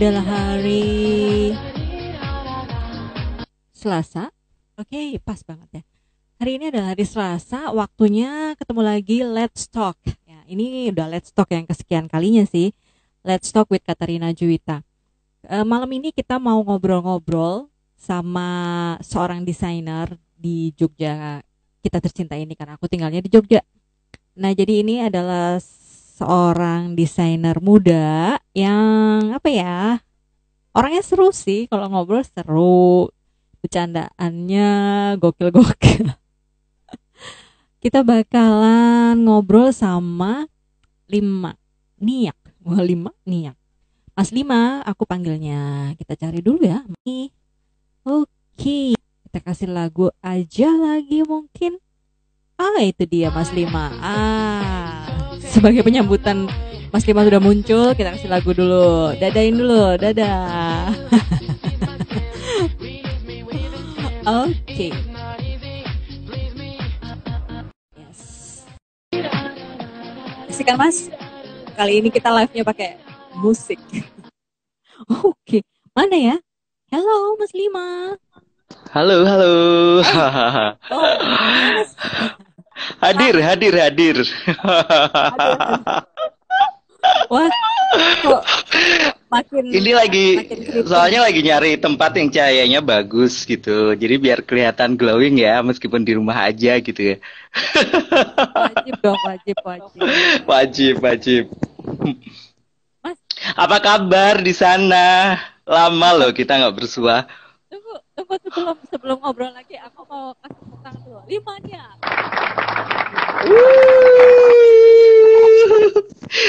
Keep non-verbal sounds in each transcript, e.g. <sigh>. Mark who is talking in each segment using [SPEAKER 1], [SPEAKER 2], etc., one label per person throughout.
[SPEAKER 1] Adalah hari Selasa. Oke, pas banget ya. Hari ini adalah hari Selasa, waktunya ketemu lagi Let's Talk. Ya, ini udah Let's Talk yang kesekian kalinya sih. Let's Talk with Katarina Juwita. E, malam ini kita mau ngobrol-ngobrol sama seorang desainer di Jogja. Kita tercinta ini karena aku tinggalnya di Jogja. Nah, jadi ini adalah seorang desainer muda yang apa ya? Orangnya seru sih kalau ngobrol seru. Bercandaannya gokil-gokil. <laughs> Kita bakalan ngobrol sama Lima Niak. Wah, Lima Niak. Mas Lima, aku panggilnya. Kita cari dulu ya. Oke, kita kasih lagu aja lagi mungkin. Ah, itu dia Mas Lima. Ah, <laughs> sebagai penyambutan Mas Lima sudah muncul, kita kasih lagu dulu. Dadain dulu, dadah. <laughs> Oke. Okay. Yes. Sikan Mas. Kali ini kita live-nya pakai musik. <laughs> Oke. Okay. Mana ya? Halo Mas Lima.
[SPEAKER 2] Halo, halo.
[SPEAKER 1] Oh, Mas.
[SPEAKER 2] Hadir, hadir, hadir.
[SPEAKER 1] Wah, kok makin
[SPEAKER 2] Ini lagi,
[SPEAKER 1] makin
[SPEAKER 2] soalnya lagi nyari tempat yang cahayanya bagus gitu. Jadi biar kelihatan glowing ya, meskipun di rumah aja gitu ya.
[SPEAKER 1] wajib dong, wajib, wajib.
[SPEAKER 2] Wajib, wajib.
[SPEAKER 1] Mas.
[SPEAKER 2] Apa kabar di sana? Lama loh kita nggak bersua.
[SPEAKER 1] Tunggu, tunggu sebelum sebelum ngobrol lagi, aku mau kasih tepuk tangan dulu. Lima nya.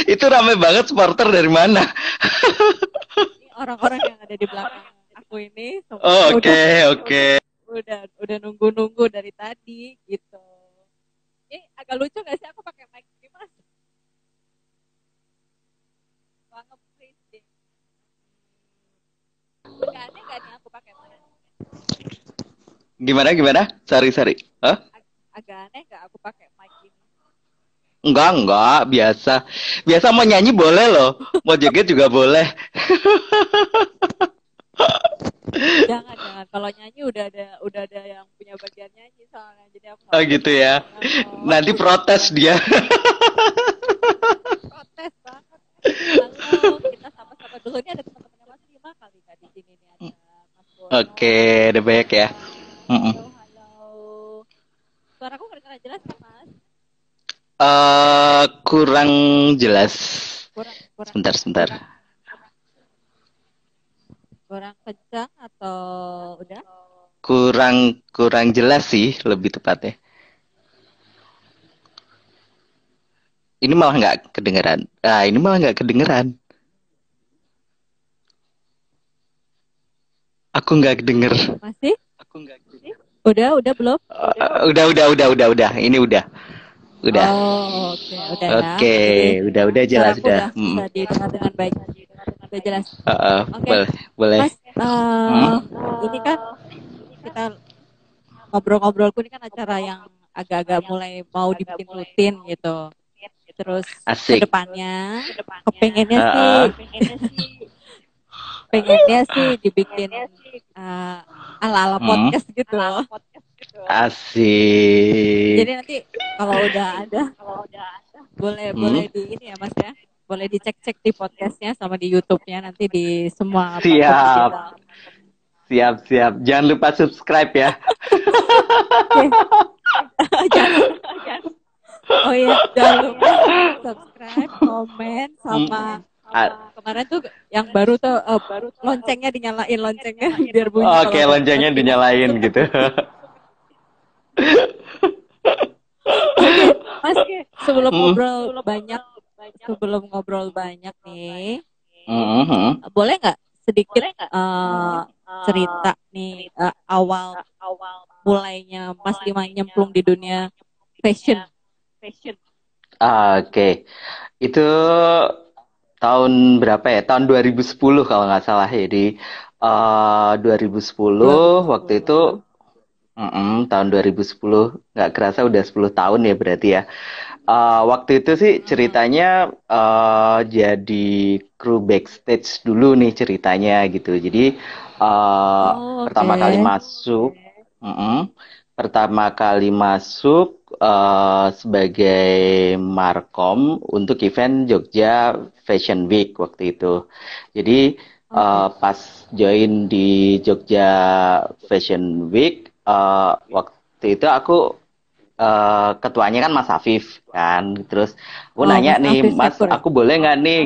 [SPEAKER 2] Itu rame banget supporter dari mana?
[SPEAKER 1] Orang-orang yang ada di belakang aku ini.
[SPEAKER 2] Oh, Oke,
[SPEAKER 1] udah-
[SPEAKER 2] oke.
[SPEAKER 1] Udah, udah nunggu-nunggu dari tadi gitu. Ini agak lucu gak sih aku pakai mic ini mas? Wah, nge-freeze deh. Gak aneh gak mic?
[SPEAKER 2] Gimana, gimana? Sorry, sorry. Hah?
[SPEAKER 1] Ag- agak aneh gak aku pakai mic ini?
[SPEAKER 2] Enggak, enggak, biasa. Biasa mau nyanyi boleh loh. Mau joget juga boleh. <laughs>
[SPEAKER 1] jangan jangan kalau nyanyi udah ada udah ada yang punya bagian nyanyi soalnya jadi aku
[SPEAKER 2] Oh gitu ya.
[SPEAKER 1] Oh,
[SPEAKER 2] Nanti protes dia. <laughs>
[SPEAKER 1] protes banget halo kita sapa-sapa dulu ini ada teman-temannya Mas Lima kali nggak di sini nih ada
[SPEAKER 2] Oke, udah banyak ya. Mm-mm.
[SPEAKER 1] halo halo suaraku kedengaran jelas kan Mas
[SPEAKER 2] Eh, kurang jelas.
[SPEAKER 1] kurang kurang
[SPEAKER 2] Sebentar, sebentar.
[SPEAKER 1] kurang kencang atau udah
[SPEAKER 2] Kurang kurang jelas sih lebih tepatnya. Ini malah nggak kedengeran. Ah, ini malah nggak kedengeran. Aku nggak denger.
[SPEAKER 1] masih
[SPEAKER 2] Aku nggak denger.
[SPEAKER 1] udah udah belum
[SPEAKER 2] Eh, udah, udah, udah, udah, udah. Ini udah. Udah.
[SPEAKER 1] oh oke udah ya
[SPEAKER 2] Oke,
[SPEAKER 1] Jadi,
[SPEAKER 2] udah, udah jelas udah.
[SPEAKER 1] udah
[SPEAKER 2] Mm.
[SPEAKER 1] bisa didengar dengan baik udah jelas
[SPEAKER 2] Eh, eh,
[SPEAKER 1] Oke.
[SPEAKER 2] boleh, boleh.
[SPEAKER 1] Mas, eh, ini kan kita ngobrol-ngobrolku ini kan acara yang agak-agak mulai mau dibikin rutin gitu. Terus
[SPEAKER 2] Asik.
[SPEAKER 1] ke depannya, kepengennya
[SPEAKER 2] Ah,
[SPEAKER 1] sih. <laughs> pengennya sih dibikin eh, ala-ala
[SPEAKER 2] Hmm.
[SPEAKER 1] podcast gitu.
[SPEAKER 2] Asik.
[SPEAKER 1] Jadi nanti kalau udah ada, boleh
[SPEAKER 2] Hmm.
[SPEAKER 1] boleh di ini ya Mas ya, boleh dicek-cek di podcastnya sama di YouTube-nya nanti di semua
[SPEAKER 2] Siap. Siap, siap. Jangan lupa subscribe ya.
[SPEAKER 1] jangan, <laughs> jangan. Oh iya, jangan lupa subscribe, komen, sama
[SPEAKER 2] Ah.
[SPEAKER 1] kemarin tuh yang baru tuh eh, baru loncengnya dinyalain loncengnya biar bunyi.
[SPEAKER 2] Oke,
[SPEAKER 1] kalau-
[SPEAKER 2] loncengnya dinyalain gitu.
[SPEAKER 1] Oke, Mas, sebelum
[SPEAKER 2] Hmm.
[SPEAKER 1] ngobrol banyak, sebelum ngobrol banyak nih,
[SPEAKER 2] Mhm.
[SPEAKER 1] boleh nggak sedikit eh, cerita nih eh, awal mulainya Mas Lima nyemplung di dunia fashion.
[SPEAKER 2] Oke. Itu tahun berapa ya? Tahun 2010 kalau nggak salah ya. Di eh, 2010 waktu itu mm-mm, tahun 2010 nggak kerasa udah 10 tahun ya berarti ya. uh, waktu itu sih ceritanya uh, jadi kru backstage dulu nih ceritanya gitu. Jadi uh,
[SPEAKER 1] Oh,
[SPEAKER 2] pertama kali masuk, mm-mm, pertama kali masuk uh, sebagai markom untuk event Jogja Fashion Week waktu itu. Jadi uh, pas join di Jogja Fashion Week, uh, waktu itu aku eh, ketuanya kan Mas Afif kan. Terus aku
[SPEAKER 1] Oh,
[SPEAKER 2] nanya
[SPEAKER 1] Mas
[SPEAKER 2] nih,
[SPEAKER 1] Afif
[SPEAKER 2] Mas,
[SPEAKER 1] Sakur.
[SPEAKER 2] aku boleh nggak nih?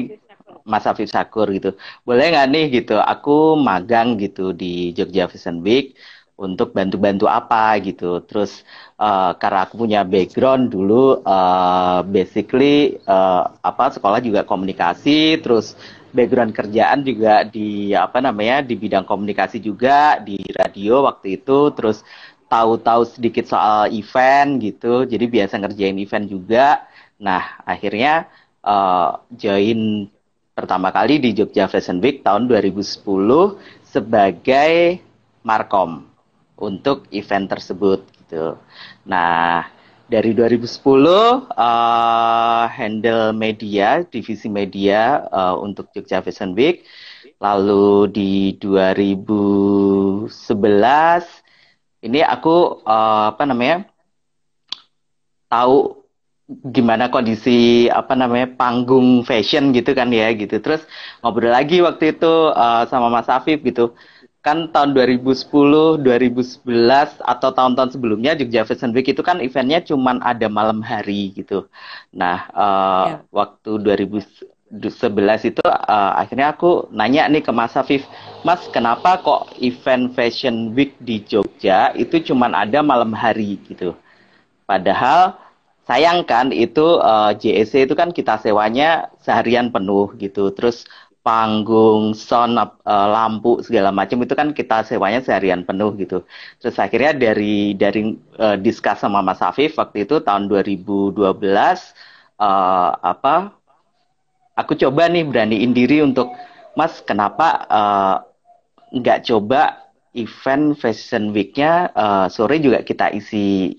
[SPEAKER 2] Mas Afif Sakur gitu, boleh nggak nih? gitu, aku magang gitu di Jogja Fashion Week untuk bantu-bantu apa gitu. Terus eh, karena aku punya background dulu, eh, basically eh, apa sekolah juga komunikasi, terus background kerjaan juga di apa namanya di bidang komunikasi juga di radio waktu itu, terus tahu-tahu sedikit soal event gitu, jadi biasa ngerjain event juga. Nah, akhirnya eh, join pertama kali di Jogja Fashion Week tahun 2010 sebagai markom untuk event tersebut gitu. Nah, dari 2010 eh, handle media, divisi media eh, untuk Jogja Fashion Week. Lalu di 2011 ini aku eh, apa namanya tahu gimana kondisi apa namanya panggung fashion gitu kan ya gitu terus ngobrol lagi waktu itu eh, sama Mas Afif gitu kan tahun 2010 2011 atau tahun-tahun sebelumnya Jogja Fashion Week itu kan eventnya cuman ada malam hari gitu nah eh,
[SPEAKER 1] Ya.
[SPEAKER 2] waktu 2011 itu eh, akhirnya aku nanya nih ke Mas Afif Mas kenapa kok event Fashion Week di Jogja itu cuman ada malam hari gitu Padahal sayangkan itu eh, JEC itu kan kita sewanya seharian penuh gitu. Terus panggung, sound, eh, lampu segala macam itu kan kita sewanya seharian penuh gitu. Terus akhirnya dari dari eh, discuss sama Mas Afif waktu itu tahun 2012 eh, apa aku coba nih beraniin diri untuk Mas kenapa eh, nggak coba event Fashion Week-nya eh, sore juga kita isi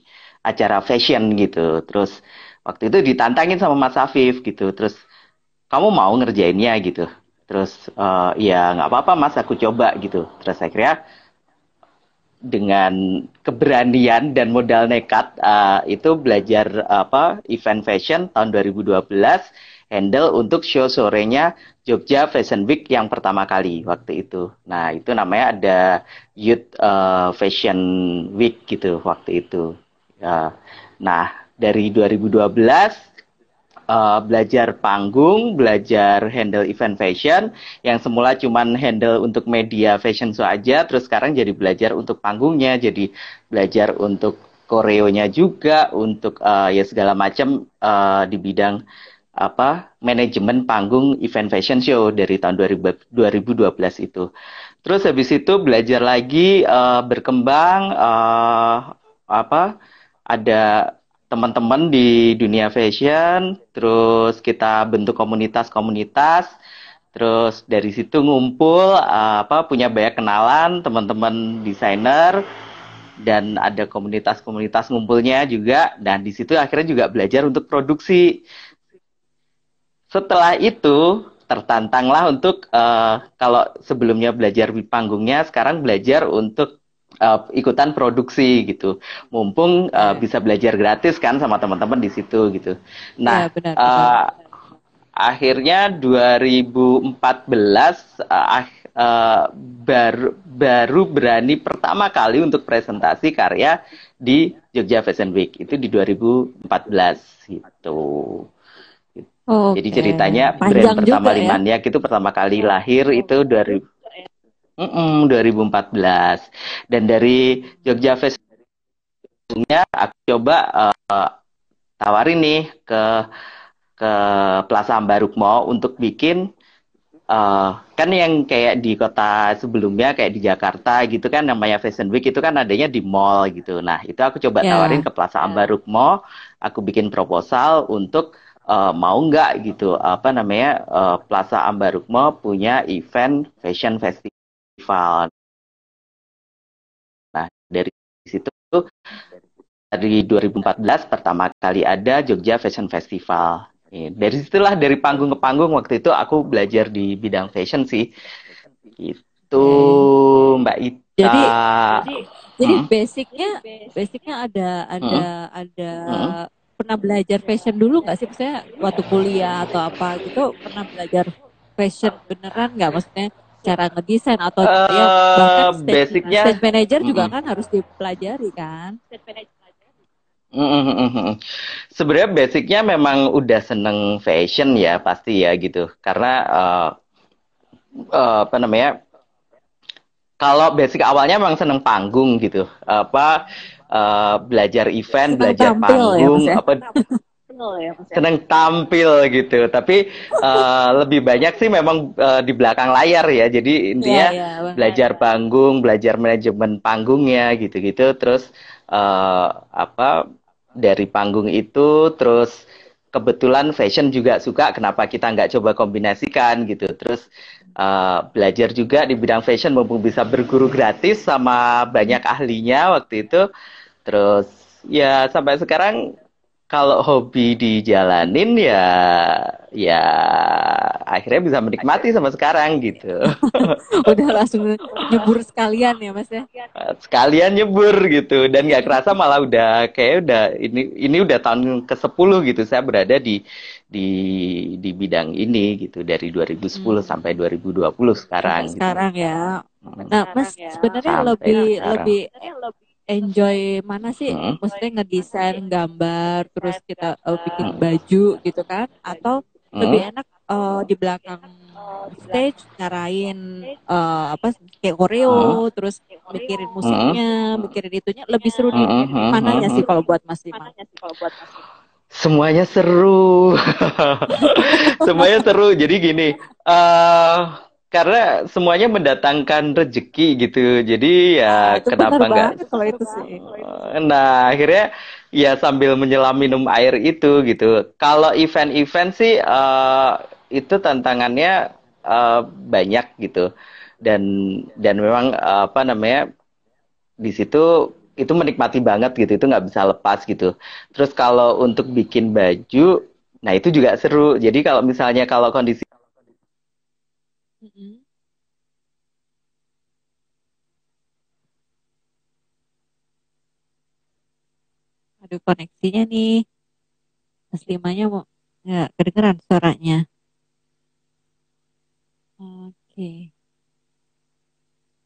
[SPEAKER 2] acara fashion gitu. Terus waktu itu ditantangin sama Mas Afif gitu. Terus kamu mau ngerjainnya gitu. Terus eh, ya nggak apa-apa Mas, aku coba gitu. Terus akhirnya dengan keberanian dan modal nekat eh, itu belajar apa event fashion tahun 2012 handle untuk show sorenya Jogja Fashion Week yang pertama kali waktu itu. Nah, itu namanya ada Youth eh, Fashion Week gitu waktu itu. Ya. Nah, dari 2012 eh, belajar panggung, belajar handle event fashion, yang semula cuman handle untuk media fashion show aja, terus sekarang jadi belajar untuk panggungnya, jadi belajar untuk koreonya juga, untuk eh, ya segala macam eh, di bidang apa manajemen panggung event fashion show dari tahun 2000 2012 itu. Terus habis itu belajar lagi eh, berkembang eh, apa ada teman-teman di dunia fashion, terus kita bentuk komunitas-komunitas, terus dari situ ngumpul eh, apa punya banyak kenalan teman-teman desainer dan ada komunitas-komunitas ngumpulnya juga dan di situ akhirnya juga belajar untuk produksi. Setelah itu tertantanglah untuk eh, kalau sebelumnya belajar di panggungnya, sekarang belajar untuk uh, ikutan produksi gitu. Mumpung
[SPEAKER 1] uh,
[SPEAKER 2] bisa belajar gratis kan sama teman-teman di situ gitu. Nah, yeah,
[SPEAKER 1] benar, uh, benar.
[SPEAKER 2] Eh, akhirnya 2014 uh, uh, baru baru berani pertama kali untuk presentasi karya di Jogja Fashion Week itu di 2014 gitu. Oh, Jadi
[SPEAKER 1] okay.
[SPEAKER 2] ceritanya
[SPEAKER 1] Panjang
[SPEAKER 2] brand
[SPEAKER 1] pertama ya?
[SPEAKER 2] Limaniak itu pertama kali lahir itu dari Mm-mm, 2014 dan dari Jogja Festivalnya aku coba uh, tawarin nih ke ke Plaza Ambarukmo untuk bikin uh, kan yang kayak di kota sebelumnya kayak di Jakarta gitu kan namanya Fashion Week itu kan adanya di mall gitu. Nah, itu aku coba yeah.
[SPEAKER 1] tawarin
[SPEAKER 2] ke Plaza ya. Ambarukmo, aku bikin proposal untuk uh, mau nggak gitu apa namanya uh, Plaza Ambarukmo punya event fashion festival Nah, dari situ dari 2014 pertama kali ada Jogja Fashion Festival. Dari situlah dari panggung ke panggung waktu itu aku belajar di bidang fashion sih. Itu Mbak Ita.
[SPEAKER 1] Jadi jadi, jadi hmm? basicnya basicnya ada ada hmm? ada hmm? pernah belajar fashion dulu nggak sih? Saya waktu kuliah atau apa gitu pernah belajar fashion beneran nggak? Maksudnya cara ngedesain atau uh, ya bahkan stage, basicnya stage manager juga kan harus dipelajari kan?
[SPEAKER 2] Sebenarnya basicnya memang udah seneng fashion ya pasti ya gitu. Karena uh, uh, apa namanya kalau basic awalnya memang seneng panggung gitu. Apa uh, belajar event seneng belajar ya, panggung ya, apa <laughs> ya, seneng tampil gitu. Tapi uh, <laughs> lebih banyak sih memang uh, di belakang layar ya. Jadi intinya yeah, yeah, belajar panggung belajar manajemen panggungnya gitu-gitu. Terus uh, apa dari panggung itu terus kebetulan fashion juga suka. Kenapa kita nggak coba kombinasikan gitu. Terus uh, belajar juga di bidang fashion. Mumpung bisa berguru gratis sama banyak ahlinya waktu itu. Terus ya sampai sekarang kalau hobi dijalanin ya ya akhirnya bisa menikmati sama sekarang gitu. <laughs>
[SPEAKER 1] Udah langsung nyebur sekalian ya mas ya?
[SPEAKER 2] Sekalian nyebur gitu dan nggak kerasa malah udah kayak udah ini ini udah tahun ke 10 gitu saya berada di di di bidang ini gitu dari 2010 hmm. sampai 2020 sekarang.
[SPEAKER 1] Sampai gitu. Sekarang ya. Nah mas ya. sebenarnya lebih lebih enjoy mana sih hmm. maksudnya ngedesain gambar terus kita uh, bikin baju gitu kan atau hmm. lebih enak uh, di belakang stage nyarain uh, apa kayak koreo hmm. terus mikirin musiknya hmm. mikirin itunya lebih seru di hmm. mananya sih kalau buat Mas Lima
[SPEAKER 2] semuanya seru <laughs> semuanya seru jadi gini uh, karena semuanya mendatangkan rezeki gitu. Jadi ya nah, kenapa enggak kalau itu sih. Nah akhirnya ya sambil menyelam minum air itu gitu. Kalau event-event sih uh, itu tantangannya uh, banyak gitu. Dan dan memang uh, apa namanya di situ itu menikmati banget gitu. Itu nggak bisa lepas gitu. Terus kalau untuk bikin baju nah itu juga seru. Jadi kalau misalnya kalau kondisi
[SPEAKER 1] Aduh koneksinya nih. Mas Limanya mau nggak kedengeran suaranya. Oke.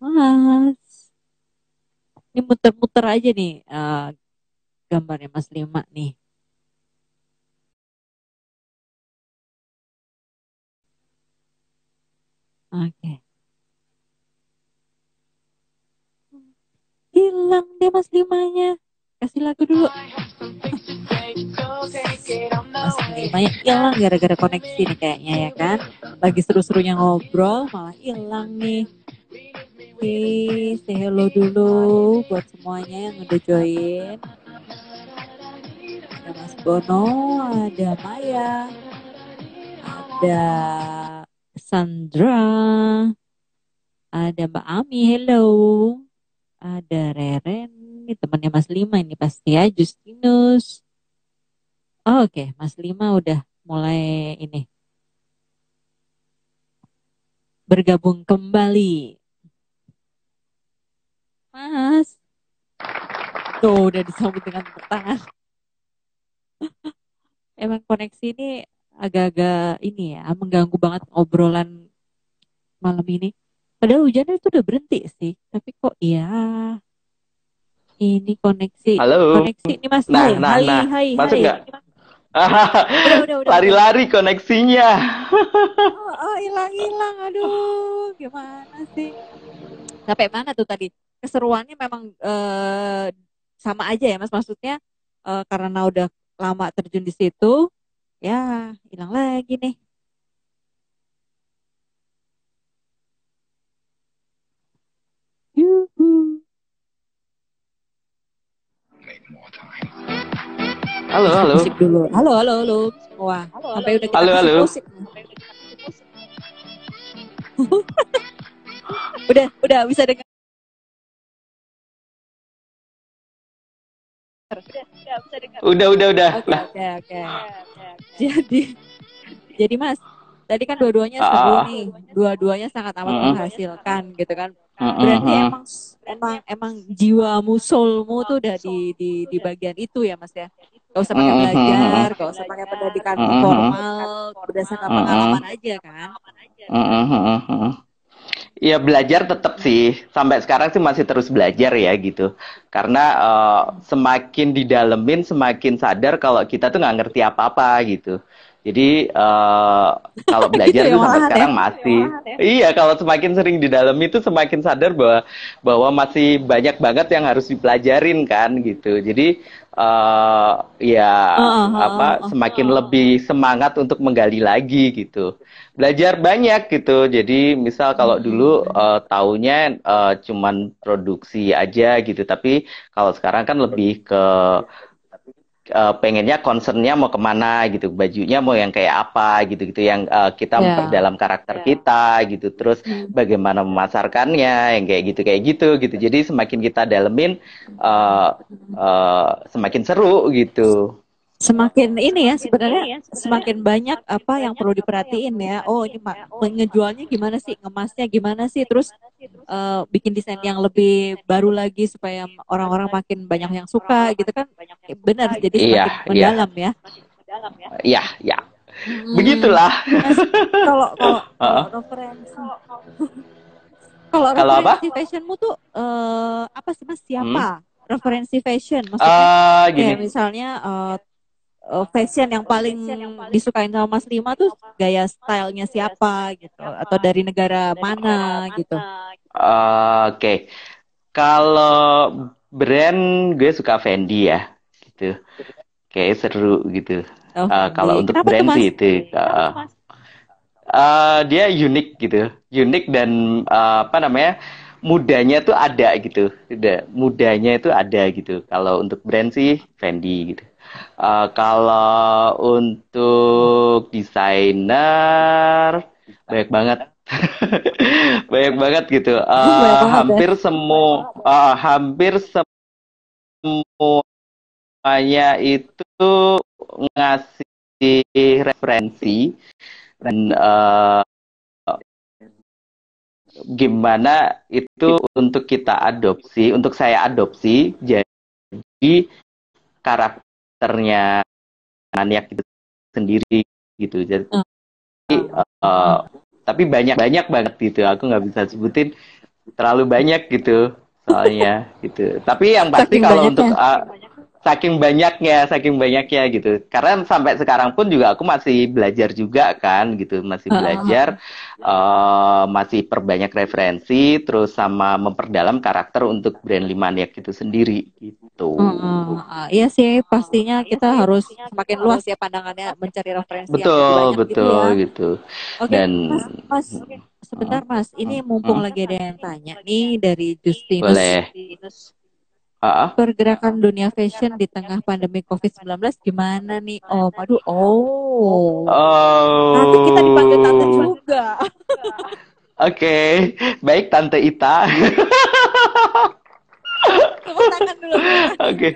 [SPEAKER 1] Mas. Ini muter-muter aja nih uh, gambarnya Mas Lima nih. Oke. Hilang deh Mas Limanya kasih lagu dulu. Mas banyak hilang gara-gara koneksi nih kayaknya ya kan? Lagi seru-serunya ngobrol malah hilang nih. Oke, say hello dulu buat semuanya yang udah join. Ada Mas Bono, ada Maya, ada Sandra, ada Mbak Ami, hello. Ada Reren, ini temannya Mas Lima ini pasti ya Justinus. Oh, Oke, okay. Mas Lima udah mulai ini bergabung kembali. Mas. Tuh udah disambut dengan tepuk tangan. <laughs> Emang koneksi ini agak-agak ini ya, mengganggu banget obrolan malam ini. Padahal hujannya itu udah berhenti sih, tapi kok ya ini koneksi.
[SPEAKER 2] Halo.
[SPEAKER 1] Koneksi ini Mas. Nah,
[SPEAKER 2] hai, nah, hai, nah. Hai, Masuk nggak? <laughs> Lari-lari koneksinya.
[SPEAKER 1] oh, hilang hilang. Aduh, gimana sih? Sampai mana tuh tadi? Keseruannya memang uh, sama aja ya, Mas. Maksudnya uh, karena udah lama terjun di situ, ya hilang lagi nih. Yuhu.
[SPEAKER 2] Halo, halo.
[SPEAKER 1] Musik dulu. Halo, halo, halo. Wah, halo, sampai udah kita
[SPEAKER 2] halo, halo. musik. <laughs>
[SPEAKER 1] udah, udah bisa dengar.
[SPEAKER 2] Udah, udah, udah.
[SPEAKER 1] Oke, oke, oke. Jadi, jadi Mas, tadi kan dua-duanya
[SPEAKER 2] Ah,
[SPEAKER 1] seru nih, dua-duanya sangat amat
[SPEAKER 2] Mm-mm.
[SPEAKER 1] menghasilkan gitu kan.
[SPEAKER 2] Mm-mm,
[SPEAKER 1] Berarti
[SPEAKER 2] mm.
[SPEAKER 1] emang emang emang jiwamu, soulmu tuh udah di di di bagian itu ya Mas ya. Gak usah pakai belajar, gak usah pakai pendidikan formal, berdasarkan pengalaman aja kan.
[SPEAKER 2] Ya belajar tetap sih. Sampai sekarang sih masih terus belajar ya gitu. Karena eh, semakin didalemin semakin sadar kalau kita tuh nggak ngerti apa-apa gitu. Jadi eh, kalau <laughs> belajar
[SPEAKER 1] Gitu ya,
[SPEAKER 2] tuh sampai
[SPEAKER 1] ya?
[SPEAKER 2] sekarang masih iya kalau semakin sering didalami itu semakin sadar bahwa bahwa masih banyak banget yang harus dipelajarin kan gitu. Jadi eh, ya
[SPEAKER 1] Heeh,
[SPEAKER 2] apa
[SPEAKER 1] heeh,
[SPEAKER 2] semakin lebih semangat untuk menggali lagi gitu. Belajar banyak gitu. Jadi misal kalau dulu eh, taunya eh, cuman produksi aja gitu, tapi kalau sekarang kan lebih ke eh, pengennya concernnya mau ke mana gitu, bajunya mau yang kayak apa gitu gitu, yang eh, kita
[SPEAKER 1] Ya.
[SPEAKER 2] memperdalam karakter kita gitu, terus bagaimana memasarkannya, yang kayak gitu kayak gitu gitu. Jadi semakin kita dalemin, eh, eh, semakin seru gitu.
[SPEAKER 1] Semakin ini ya sebenarnya semakin banyak apa yang perlu diperhatiin ya. Oh ini ma- ngejualnya gimana sih, ngemasnya gimana sih, terus eh, bikin desain yang lebih baru lagi supaya orang-orang makin banyak yang suka gitu kan. Benar, jadi
[SPEAKER 2] Iya,
[SPEAKER 1] semakin
[SPEAKER 2] iya.
[SPEAKER 1] mendalam ya.
[SPEAKER 2] Ya ya,
[SPEAKER 1] Hmm.
[SPEAKER 2] begitulah.
[SPEAKER 1] Kalau kalau <laughs> kalau
[SPEAKER 2] Heeh.
[SPEAKER 1] referensi <laughs> kalau
[SPEAKER 2] Kalau apa?
[SPEAKER 1] referensi fashionmu tuh eh, apa sih mas siapa referensi fashion maksudnya
[SPEAKER 2] Eh gini.
[SPEAKER 1] kayak misalnya eh, eh, fashion yang paling disukain sama Mas Lima tuh gaya stylenya siapa gitu atau dari negara mana gitu
[SPEAKER 2] Oke, kalau brand gue suka Fendi ya, gitu. Kayak seru gitu.
[SPEAKER 1] Oh,
[SPEAKER 2] Eh, kalau untuk
[SPEAKER 1] Kenapa
[SPEAKER 2] brand sih itu, eh, eh, dia unik gitu, unik dan eh, apa namanya mudanya tuh ada gitu, udah mudanya itu ada gitu. Kalau untuk brand sih Fendi gitu. Eh, kalau untuk desainer banyak banget. <laughs> banyak banget gitu. Eh,
[SPEAKER 1] Banyak banget ya.
[SPEAKER 2] hampir semua eh, hampir semuanya itu ngasih referensi dan eh, gimana itu untuk kita adopsi, untuk saya adopsi jadi karakternya maniak itu sendiri gitu. Jadi
[SPEAKER 1] Hmm.
[SPEAKER 2] eh, tapi banyak-banyak banget gitu. Aku nggak bisa sebutin terlalu banyak gitu soalnya gitu. Tapi yang pasti
[SPEAKER 1] Saking
[SPEAKER 2] kalau untuk eh, saking banyaknya, saking banyaknya gitu. Karena sampai sekarang pun juga aku masih belajar juga kan gitu, masih belajar, eh, masih perbanyak referensi, terus sama memperdalam karakter untuk brand Limaniak itu sendiri gitu.
[SPEAKER 1] Heeh. Ah, iya sih pastinya kita harus semakin luas ya pandangannya mencari referensi yang lebih
[SPEAKER 2] Betul,
[SPEAKER 1] gitu
[SPEAKER 2] betul
[SPEAKER 1] ya.
[SPEAKER 2] gitu.
[SPEAKER 1] Oke,
[SPEAKER 2] Dan
[SPEAKER 1] Mas, Mas, sebentar Mas, ini mumpung
[SPEAKER 2] Hmm.
[SPEAKER 1] lagi ada yang tanya nih dari Justinus.
[SPEAKER 2] boleh. Ah, ah.
[SPEAKER 1] Pergerakan dunia fashion di tengah pandemi COVID-19 gimana nih? Oh, aduh, oh. Nanti kita dipanggil tante
[SPEAKER 2] Oh.
[SPEAKER 1] juga.
[SPEAKER 2] Oke, baik Tante Ita.
[SPEAKER 1] Dulu.
[SPEAKER 2] Oke.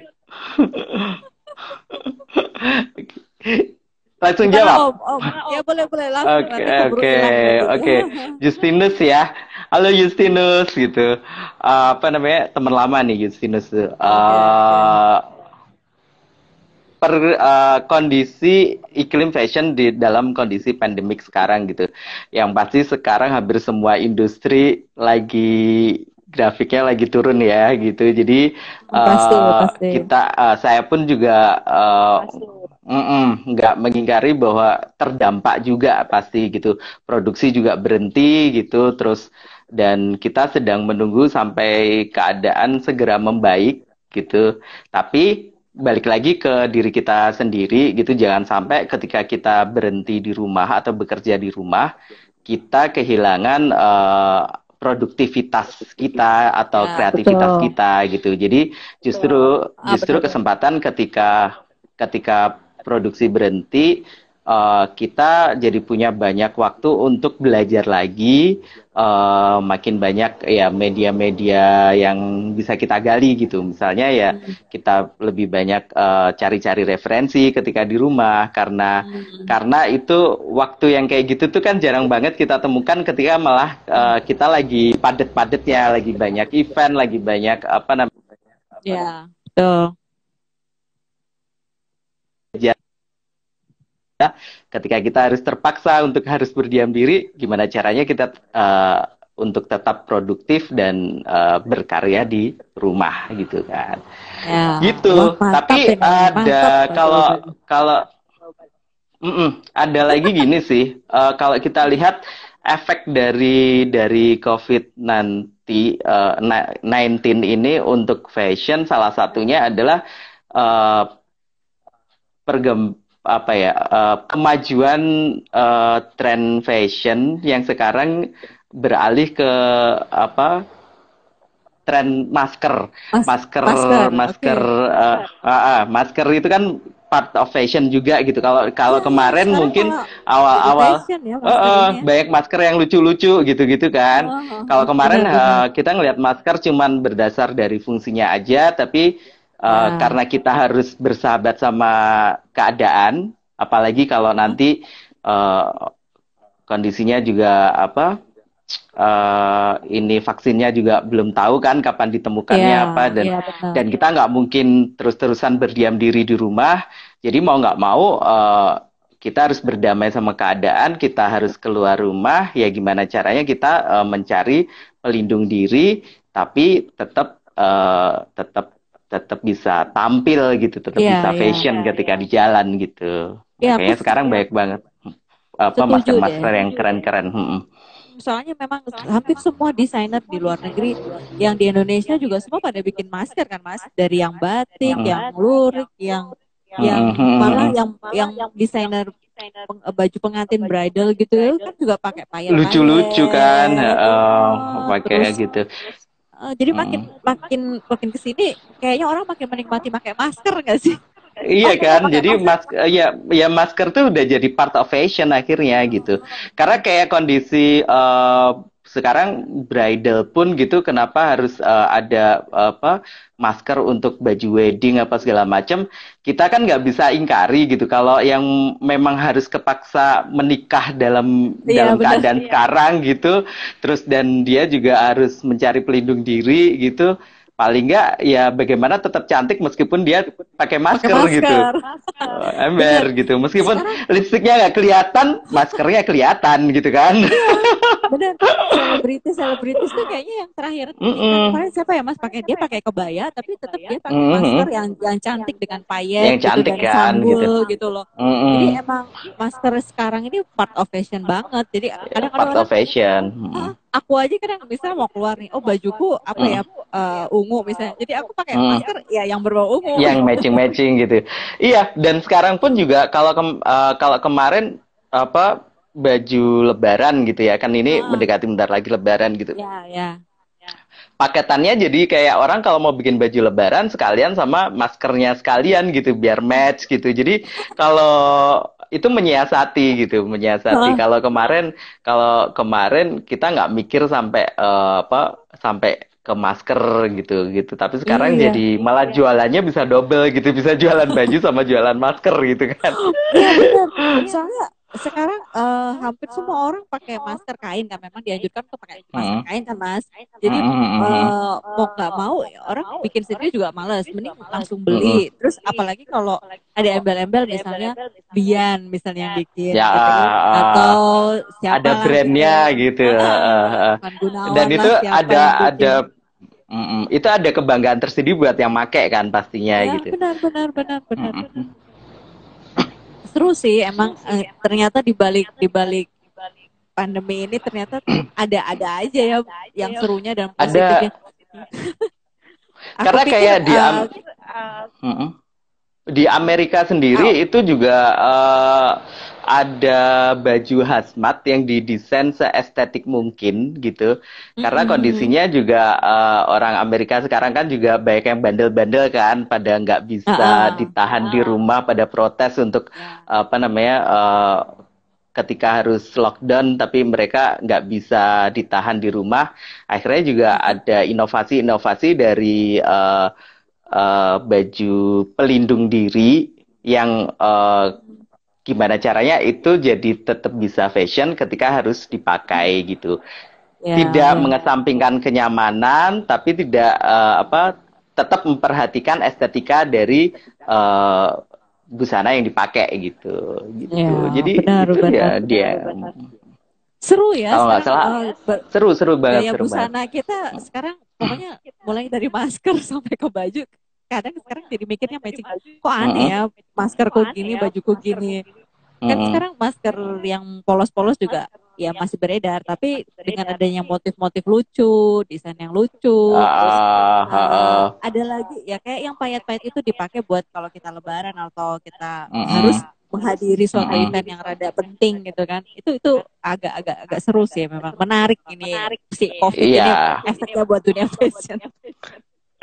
[SPEAKER 2] Langsung jawab.
[SPEAKER 1] Om? Om, ya boleh boleh langsung.
[SPEAKER 2] Oke, oke,
[SPEAKER 1] nanti.
[SPEAKER 2] oke. Justinus ya. Halo Justinus gitu. Eh, apa namanya? Teman lama nih Justinus. Eh, per eh, kondisi iklim fashion di dalam kondisi pandemik sekarang gitu. Yang pasti sekarang hampir semua industri lagi grafiknya lagi turun ya gitu. Jadi
[SPEAKER 1] Pasti, pasti.
[SPEAKER 2] kita eh, saya pun juga mm-mm, nggak mengingkari bahwa terdampak juga pasti gitu. Produksi juga berhenti gitu. Terus dan kita sedang menunggu sampai keadaan segera membaik gitu. Tapi balik lagi ke diri kita sendiri gitu. Jangan sampai ketika kita berhenti di rumah atau bekerja di rumah kita kehilangan eh, produktivitas kita atau
[SPEAKER 1] Ya,
[SPEAKER 2] kreativitas
[SPEAKER 1] betul.
[SPEAKER 2] kita gitu. Jadi justru
[SPEAKER 1] Ah,
[SPEAKER 2] justru
[SPEAKER 1] betul.
[SPEAKER 2] kesempatan ketika ketika produksi berhenti uh, kita jadi punya banyak waktu untuk belajar lagi, uh, makin banyak ya media-media yang bisa kita gali gitu. Misalnya ya hmm. kita lebih banyak uh, cari-cari uh, referensi ketika di rumah karena hmm. karena itu waktu yang kayak gitu tuh kan jarang banget kita temukan ketika malah uh, kita lagi padet-padetnya, lagi banyak event, lagi banyak apa namanya?
[SPEAKER 1] Ya, betul.
[SPEAKER 2] ketika kita harus terpaksa untuk harus berdiam diri, gimana caranya kita uh, untuk tetap produktif dan uh, berkarya di rumah gitu kan. Ya, gitu. Tapi ada kalau kalau mm -mm, ada lagi gini sih, uh, kalau kita lihat efek dari dari COVID nanti uh, 19 ini untuk fashion salah satunya adalah uh, pergem apa ya uh, kemajuan uh, tren fashion yang sekarang beralih ke apa tren masker. Mas, masker masker masker, okay. uh, uh, uh, masker itu kan part of fashion juga gitu. Kalau kalau ya, kemarin mungkin awal-awal ya, uh, uh, banyak masker yang lucu-lucu gitu-gitu kan. Oh, oh, kalau kemarin. Uh, kita ngelihat masker cuman berdasar dari fungsinya aja tapi Uh, Karena kita harus bersahabat sama keadaan, apalagi kalau nanti uh, kondisinya juga apa, uh, ini vaksinnya juga belum tahu kan kapan ditemukannya yeah, apa dan yeah, dan kita nggak mungkin terus-terusan berdiam diri di rumah. Jadi mau nggak mau uh, kita harus berdamai sama keadaan, kita harus keluar rumah. Ya gimana caranya kita uh, mencari pelindung diri, tapi tetap uh, tetap tetap bisa tampil gitu, tetap yeah, bisa iya, fashion yeah, ketika yeah. di jalan gitu. Yeah, Kayaknya sekarang banyak banget apa masker-masker yang keren-keren. Hmm.
[SPEAKER 1] Soalnya memang hampir semua desainer di luar negeri yang di Indonesia juga semua pada bikin masker kan mas, dari yang batik, hmm. yang lurik, yang yang hmm. malah yang yang desainer baju pengantin bridal gitu kan juga pakai payet
[SPEAKER 2] lucu-lucu kan uh, pakai gitu
[SPEAKER 1] Uh, jadi makin hmm. makin makin ke sini kayaknya orang makin menikmati pakai masker gak sih?
[SPEAKER 2] Iya kan, jadi masker ya ya masker tuh udah jadi part of fashion akhirnya gitu. Karena kayak kondisi uh, sekarang bridal pun gitu kenapa harus uh, ada apa masker untuk baju wedding apa segala macam kita kan nggak bisa ingkari gitu kalau yang memang harus kepaksa menikah dalam iya, dalam bener, keadaan iya. sekarang gitu terus dan dia juga harus mencari pelindung diri gitu paling enggak ya bagaimana tetap cantik meskipun dia pakai masker, masker. gitu. oh, ember gitu. Meskipun Sekarang, lipstiknya nggak kelihatan maskernya kelihatan gitu kan.
[SPEAKER 1] Iya, bener. Selebritis selebritis tuh kayaknya yang terakhir mm -mm. kemarin siapa ya mas? Pakai dia pakai kebaya tapi tetap dia pakai mm -hmm. masker yang yang cantik dengan payet
[SPEAKER 2] yang gitu, cantik dan kan
[SPEAKER 1] sambul, gitu. gitu loh. Mm -hmm. jadi emang masker sekarang ini part of fashion banget. Jadi
[SPEAKER 2] kadang-kadang part of fashion.
[SPEAKER 1] Ah, aku aja kadang misalnya mau keluar nih oh bajuku apa ya uh, ungu misalnya. Jadi aku pakai hmm. masker ya yang berbau ungu.
[SPEAKER 2] Yang matching matching gitu. Iya dan sekarang pun juga kalau ke, uh, kalau kemarin apa baju lebaran gitu ya kan ini oh. mendekati bentar lagi lebaran gitu.
[SPEAKER 1] Ya ya.
[SPEAKER 2] Paketannya jadi kayak orang kalau mau bikin baju lebaran sekalian sama maskernya sekalian gitu biar match gitu. Jadi kalau itu menyiasati gitu menyiasati oh. kalau kemarin kalau kemarin kita nggak mikir sampai uh, apa sampai ke masker gitu gitu tapi sekarang iya. jadi malah jualannya bisa double gitu bisa jualan baju sama jualan masker gitu kan
[SPEAKER 1] iya, soalnya sekarang uh, hampir semua orang pakai masker kain kan? Memang dianjurkan untuk pakai masker kain kan mas? Jadi uh, mau nggak mau orang bikin sendiri juga males. mending langsung beli. Terus apalagi kalau ada embel-embel misalnya Bian misalnya yang bikin
[SPEAKER 2] ya, gitu, uh, atau siapa ada brandnya gitu, gitu. Uh, uh, dan itu ada ada Mm -mm. Itu ada kebanggaan tersendiri buat yang make kan pastinya ya, gitu.
[SPEAKER 1] Benar benar benar benar. Mm -mm seru sih emang eh, ternyata di balik di balik pandemi ini ternyata <clears throat> ada ada aja ya yang serunya dan positifnya. <laughs>
[SPEAKER 2] Karena pikir, kayak di uh, uh, di Amerika sendiri oh. itu juga uh, ada baju hazmat yang didesain seestetik mungkin gitu. Karena kondisinya juga uh, orang Amerika sekarang kan juga banyak yang bandel-bandel kan, pada nggak bisa uh -uh. ditahan uh -uh. di rumah, pada protes untuk uh, apa namanya uh, ketika harus lockdown tapi mereka nggak bisa ditahan di rumah. Akhirnya juga ada inovasi-inovasi dari uh, uh, baju pelindung diri yang uh, gimana caranya itu jadi tetap bisa fashion ketika harus dipakai gitu. Ya. Tidak mengesampingkan kenyamanan tapi tidak uh, apa tetap memperhatikan estetika dari uh, busana yang dipakai gitu gitu. Ya, jadi
[SPEAKER 1] benar,
[SPEAKER 2] itu
[SPEAKER 1] benar,
[SPEAKER 2] ya
[SPEAKER 1] benar,
[SPEAKER 2] dia
[SPEAKER 1] benar. seru ya
[SPEAKER 2] kalau nggak salah uh, seru seru banget
[SPEAKER 1] gaya
[SPEAKER 2] seru
[SPEAKER 1] busana
[SPEAKER 2] banget.
[SPEAKER 1] kita sekarang pokoknya mulai dari masker <laughs> sampai ke baju kadang sekarang jadi mikirnya matching. kok aneh ya masker kok gini baju kok gini. kan sekarang masker yang polos-polos juga ya masih beredar tapi dengan adanya motif-motif lucu desain yang lucu uh, terus uh, uh, ada lagi ya kayak yang payet-payet itu dipakai buat kalau kita lebaran atau kita uh, harus menghadiri suatu uh, event yang rada penting gitu kan. Itu itu agak-agak agak seru sih memang. Menarik ini menarik si covid yeah. ini efeknya buat dunia fashion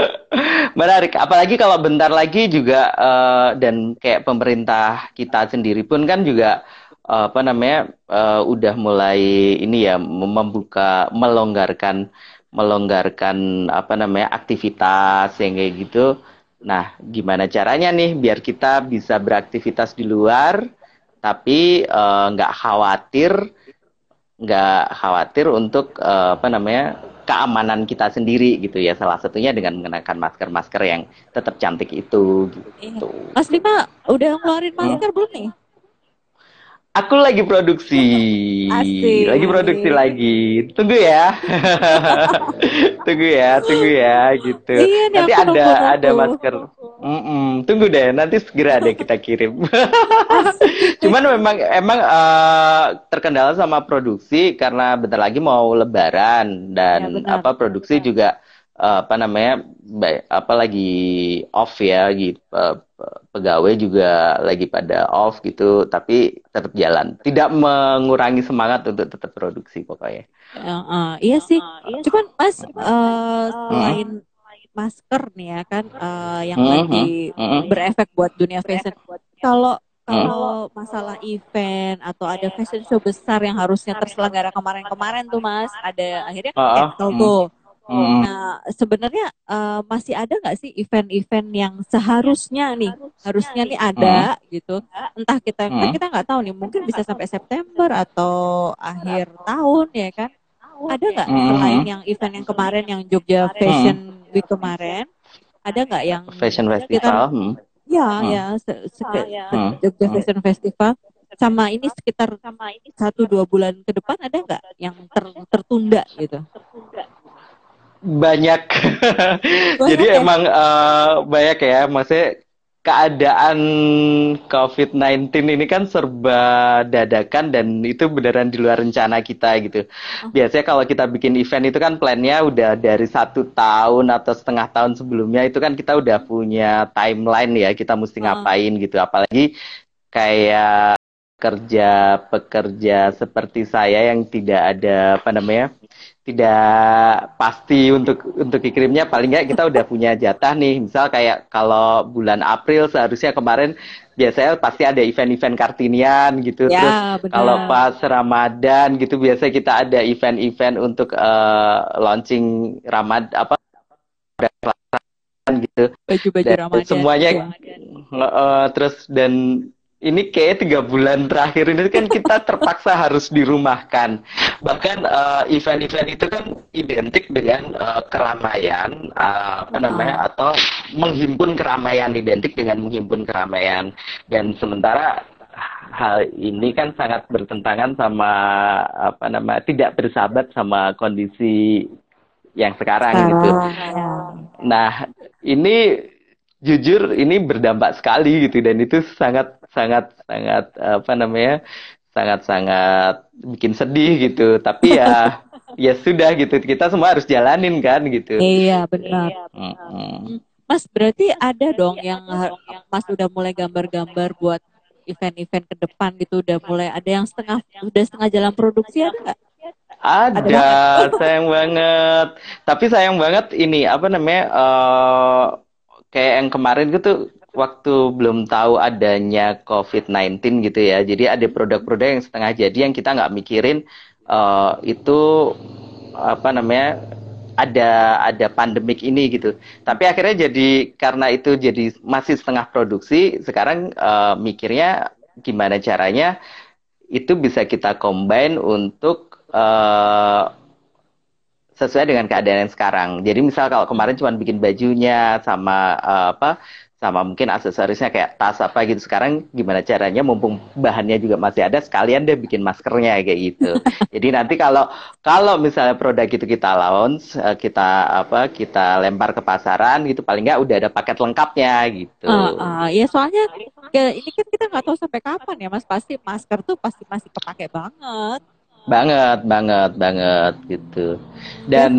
[SPEAKER 1] <laughs>
[SPEAKER 2] Menarik, apalagi kalau bentar lagi juga uh, dan kayak pemerintah kita sendiri pun kan juga uh, apa namanya uh, udah mulai ini ya membuka melonggarkan melonggarkan apa namanya aktivitas yang kayak gitu. Nah, gimana caranya nih biar kita bisa beraktivitas di luar tapi nggak uh, khawatir nggak khawatir untuk uh, apa namanya keamanan kita sendiri gitu ya salah satunya dengan mengenakan masker-masker yang tetap cantik itu gitu.
[SPEAKER 1] Mas Lima udah ngeluarin masker hmm? belum nih?
[SPEAKER 2] Aku lagi produksi, Asik. lagi produksi lagi. Tunggu ya, <laughs> tunggu ya, tunggu ya, gitu. Iya, nanti ada ada masker. Mm -mm. Tunggu deh, nanti segera deh kita kirim. <laughs> Cuman memang emang uh, terkendala sama produksi karena bentar lagi mau Lebaran dan ya, apa produksi juga uh, apa namanya baik, apa lagi off ya gitu uh, pegawai juga lagi pada off gitu tapi tetap jalan. Tidak mengurangi semangat untuk tetap produksi pokoknya.
[SPEAKER 1] Uh, uh, iya sih. Uh, iya cuman mas uh, selain masker nih ya kan uh, yang uh, lagi uh, berefek buat dunia fashion kalau kalau masalah event atau ada fashion show besar yang harusnya terselenggara kemarin-kemarin tuh mas ada akhirnya cancel tuh Hmm. Nah, sebenarnya uh, masih ada nggak sih event-event yang seharusnya nih, harusnya nih ada hmm. gitu. Entah kita hmm. kita nggak tahu nih, mungkin bisa sampai September atau akhir tahun ya kan. Ada nggak hmm. selain yang event yang kemarin yang Jogja Fashion hmm. Week kemarin, ada nggak yang
[SPEAKER 2] Fashion Festival? Kita,
[SPEAKER 1] hmm. Ya, hmm. ya, se se hmm. Jogja hmm. Fashion Festival sama ini sekitar sama ini satu dua bulan ke depan ada nggak yang ter, tertunda gitu? Tertunda
[SPEAKER 2] banyak. <laughs> Jadi ya? emang uh, banyak ya, maksudnya keadaan COVID-19 ini kan serba dadakan dan itu beneran di luar rencana kita gitu. Oh. Biasanya kalau kita bikin event itu kan plannya udah dari satu tahun atau setengah tahun sebelumnya itu kan kita udah punya timeline ya kita mesti oh. ngapain gitu. Apalagi kayak kerja pekerja seperti saya yang tidak ada apa namanya tidak pasti untuk untuk kirimnya paling nggak kita udah punya jatah nih. Misal kayak kalau bulan April seharusnya kemarin biasanya pasti ada event-event kartinian gitu. Ya, terus kalau pas Ramadan gitu biasa kita ada event-event untuk uh, launching Ramad apa gitu.
[SPEAKER 1] Baju-baju Ramadan
[SPEAKER 2] semuanya uh, terus dan ini kayak tiga bulan terakhir ini kan kita <laughs> terpaksa harus dirumahkan. Bahkan uh, event-event itu kan identik dengan uh, keramaian, uh, apa namanya, atau menghimpun keramaian identik dengan menghimpun keramaian. Dan sementara hal ini kan sangat bertentangan sama apa nama tidak bersahabat sama kondisi yang sekarang uh, gitu. Ya. Nah ini jujur ini berdampak sekali gitu dan itu sangat sangat sangat apa namanya sangat sangat bikin sedih gitu tapi ya <laughs> ya sudah gitu kita semua harus jalanin kan gitu
[SPEAKER 1] iya benar iya, hmm. Mas berarti ada dong yang, yang Mas udah mulai gambar-gambar buat event-event ke depan gitu udah mulai ada yang setengah udah setengah jalan produksi ada nggak?
[SPEAKER 2] Ada, ada sayang banget. Tapi sayang banget ini apa namanya uh, kayak yang kemarin gitu waktu belum tahu adanya COVID-19 gitu ya. Jadi ada produk-produk yang setengah jadi yang kita nggak mikirin uh, itu apa namanya ada ada pandemik ini gitu. Tapi akhirnya jadi karena itu jadi masih setengah produksi, sekarang uh, mikirnya gimana caranya itu bisa kita combine untuk uh, sesuai dengan keadaan yang sekarang. Jadi misal kalau kemarin cuma bikin bajunya sama uh, apa sama mungkin aksesorisnya kayak tas apa gitu. Sekarang gimana caranya mumpung bahannya juga masih ada sekalian deh bikin maskernya kayak gitu. <laughs> Jadi nanti kalau kalau misalnya produk itu kita launch, uh, kita apa kita lempar ke pasaran gitu paling nggak udah ada paket lengkapnya gitu. Uh,
[SPEAKER 1] uh, ya soalnya ya, ini kan kita nggak tahu sampai kapan ya Mas. Pasti masker tuh pasti masih kepake banget
[SPEAKER 2] banget banget banget gitu. Dan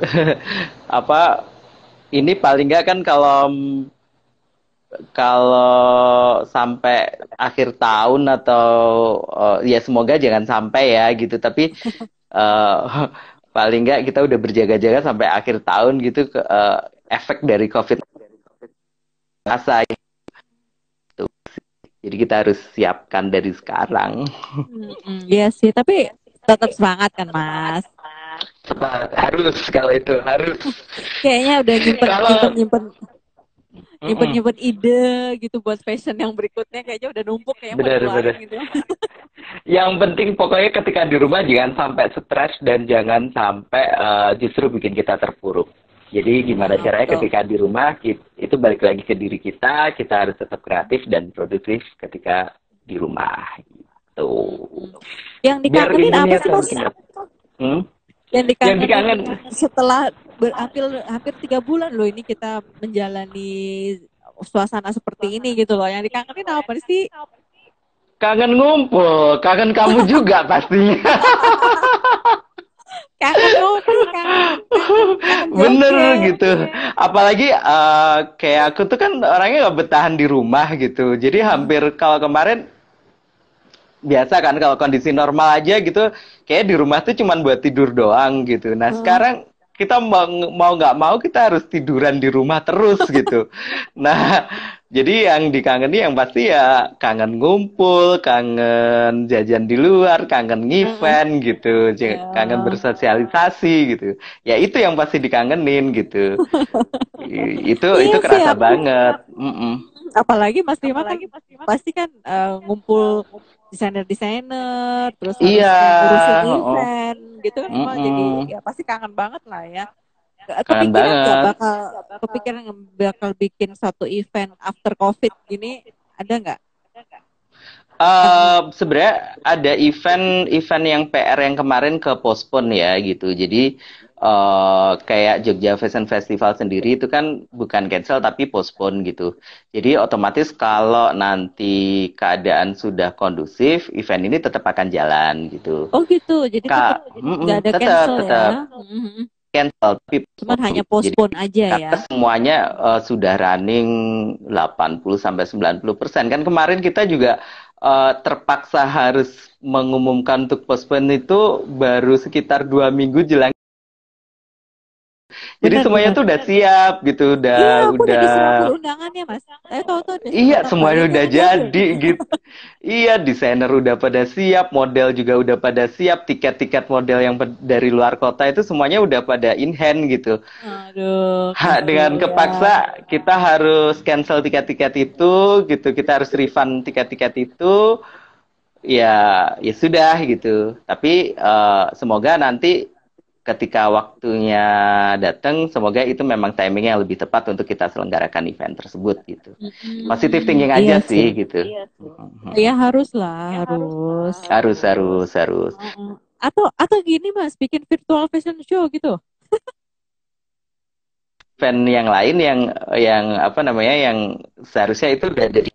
[SPEAKER 2] <laughs> apa ini paling nggak kan kalau kalau sampai akhir tahun atau uh, ya semoga jangan sampai ya gitu. Tapi uh, <laughs> paling nggak kita udah berjaga-jaga sampai akhir tahun gitu uh, efek dari covid rasa jadi kita harus siapkan dari sekarang.
[SPEAKER 1] Iya sih, tapi tetap semangat kan, Mas?
[SPEAKER 2] Harus kalau itu harus.
[SPEAKER 1] Kayaknya udah nyimpen kalau... nyimpen nyimpen nyimpen nyimpen ide gitu buat fashion yang berikutnya kayaknya udah numpuk kayak
[SPEAKER 2] bener, bener. gitu. <laughs> yang penting pokoknya ketika di rumah jangan sampai stres dan jangan sampai uh, justru bikin kita terpuruk. Jadi gimana caranya ketika di rumah itu balik lagi ke diri kita, kita harus tetap kreatif dan produktif ketika di rumah. Gitu.
[SPEAKER 1] Yang dikangenin apa sih mas? Hmm? Yang dikangenin, yang dikangen setelah hampir hampir tiga bulan loh ini kita menjalani suasana seperti ini gitu loh. Yang dikangenin apa sih?
[SPEAKER 2] Kangen ngumpul, kangen kamu <laughs> juga pastinya. <laughs> <laughs> bener gitu. Apalagi uh, kayak aku tuh kan orangnya gak bertahan di rumah gitu. Jadi hampir kalau kemarin biasa kan kalau kondisi normal aja gitu kayak di rumah tuh cuman buat tidur doang gitu. Nah hmm. sekarang kita mau mau nggak mau kita harus tiduran di rumah terus <laughs> gitu. Nah, jadi yang dikangeni yang pasti ya kangen ngumpul, kangen jajan di luar, kangen event gitu, yeah. kangen bersosialisasi gitu. Ya itu yang pasti dikangenin gitu. <laughs> itu iya itu kerasa banget. Mm -mm.
[SPEAKER 1] Apalagi Mas Dima kan pasti kan uh, ngumpul desainer-desainer terus
[SPEAKER 2] iya.
[SPEAKER 1] ngurusin event oh. gitu kan mm -mm. jadi ya pasti kangen banget lah ya
[SPEAKER 2] kepikiran banget.
[SPEAKER 1] gak bakal kepikiran bakal bikin satu event after covid gini ada nggak
[SPEAKER 2] Uh, sebenarnya ada event event yang PR yang kemarin ke postpone ya gitu. Jadi uh, kayak Jogja Fashion Festival sendiri itu kan bukan cancel tapi postpone gitu. Jadi otomatis kalau nanti keadaan sudah kondusif, event ini tetap akan jalan gitu.
[SPEAKER 1] Oh gitu. Jadi Ka tetap nggak ada tetap, cancel tetap. ya.
[SPEAKER 2] Cancel tapi
[SPEAKER 1] cuman hanya postpone Jadi, aja ya.
[SPEAKER 2] Semuanya uh, sudah running 80 sampai 90 persen. Kan kemarin kita juga uh, terpaksa harus mengumumkan untuk postpone itu baru sekitar dua minggu jelang jadi benar, semuanya benar. tuh udah siap gitu, udah iya,
[SPEAKER 1] aku
[SPEAKER 2] udah.
[SPEAKER 1] udah undangannya mas. Eh, tahu tahu.
[SPEAKER 2] Iya semuanya udah jadi gitu. iya desainer udah pada siap, model juga udah pada siap, tiket-tiket model yang dari luar kota itu semuanya udah pada in hand gitu.
[SPEAKER 1] Aduh.
[SPEAKER 2] Ha, dengan ya. kepaksa kita harus cancel tiket-tiket itu gitu, kita harus refund tiket-tiket itu. Ya, ya sudah gitu. Tapi uh, semoga nanti ketika waktunya datang, semoga itu memang timingnya lebih tepat untuk kita selenggarakan event tersebut gitu. Mm-hmm. Positif thinking iya aja sih, sih gitu. Iya,
[SPEAKER 1] ya harus lah, ya, harus.
[SPEAKER 2] Harus, harus, harus.
[SPEAKER 1] Atau atau gini mas, bikin virtual fashion show gitu.
[SPEAKER 2] event yang lain yang yang apa namanya yang seharusnya itu udah jadi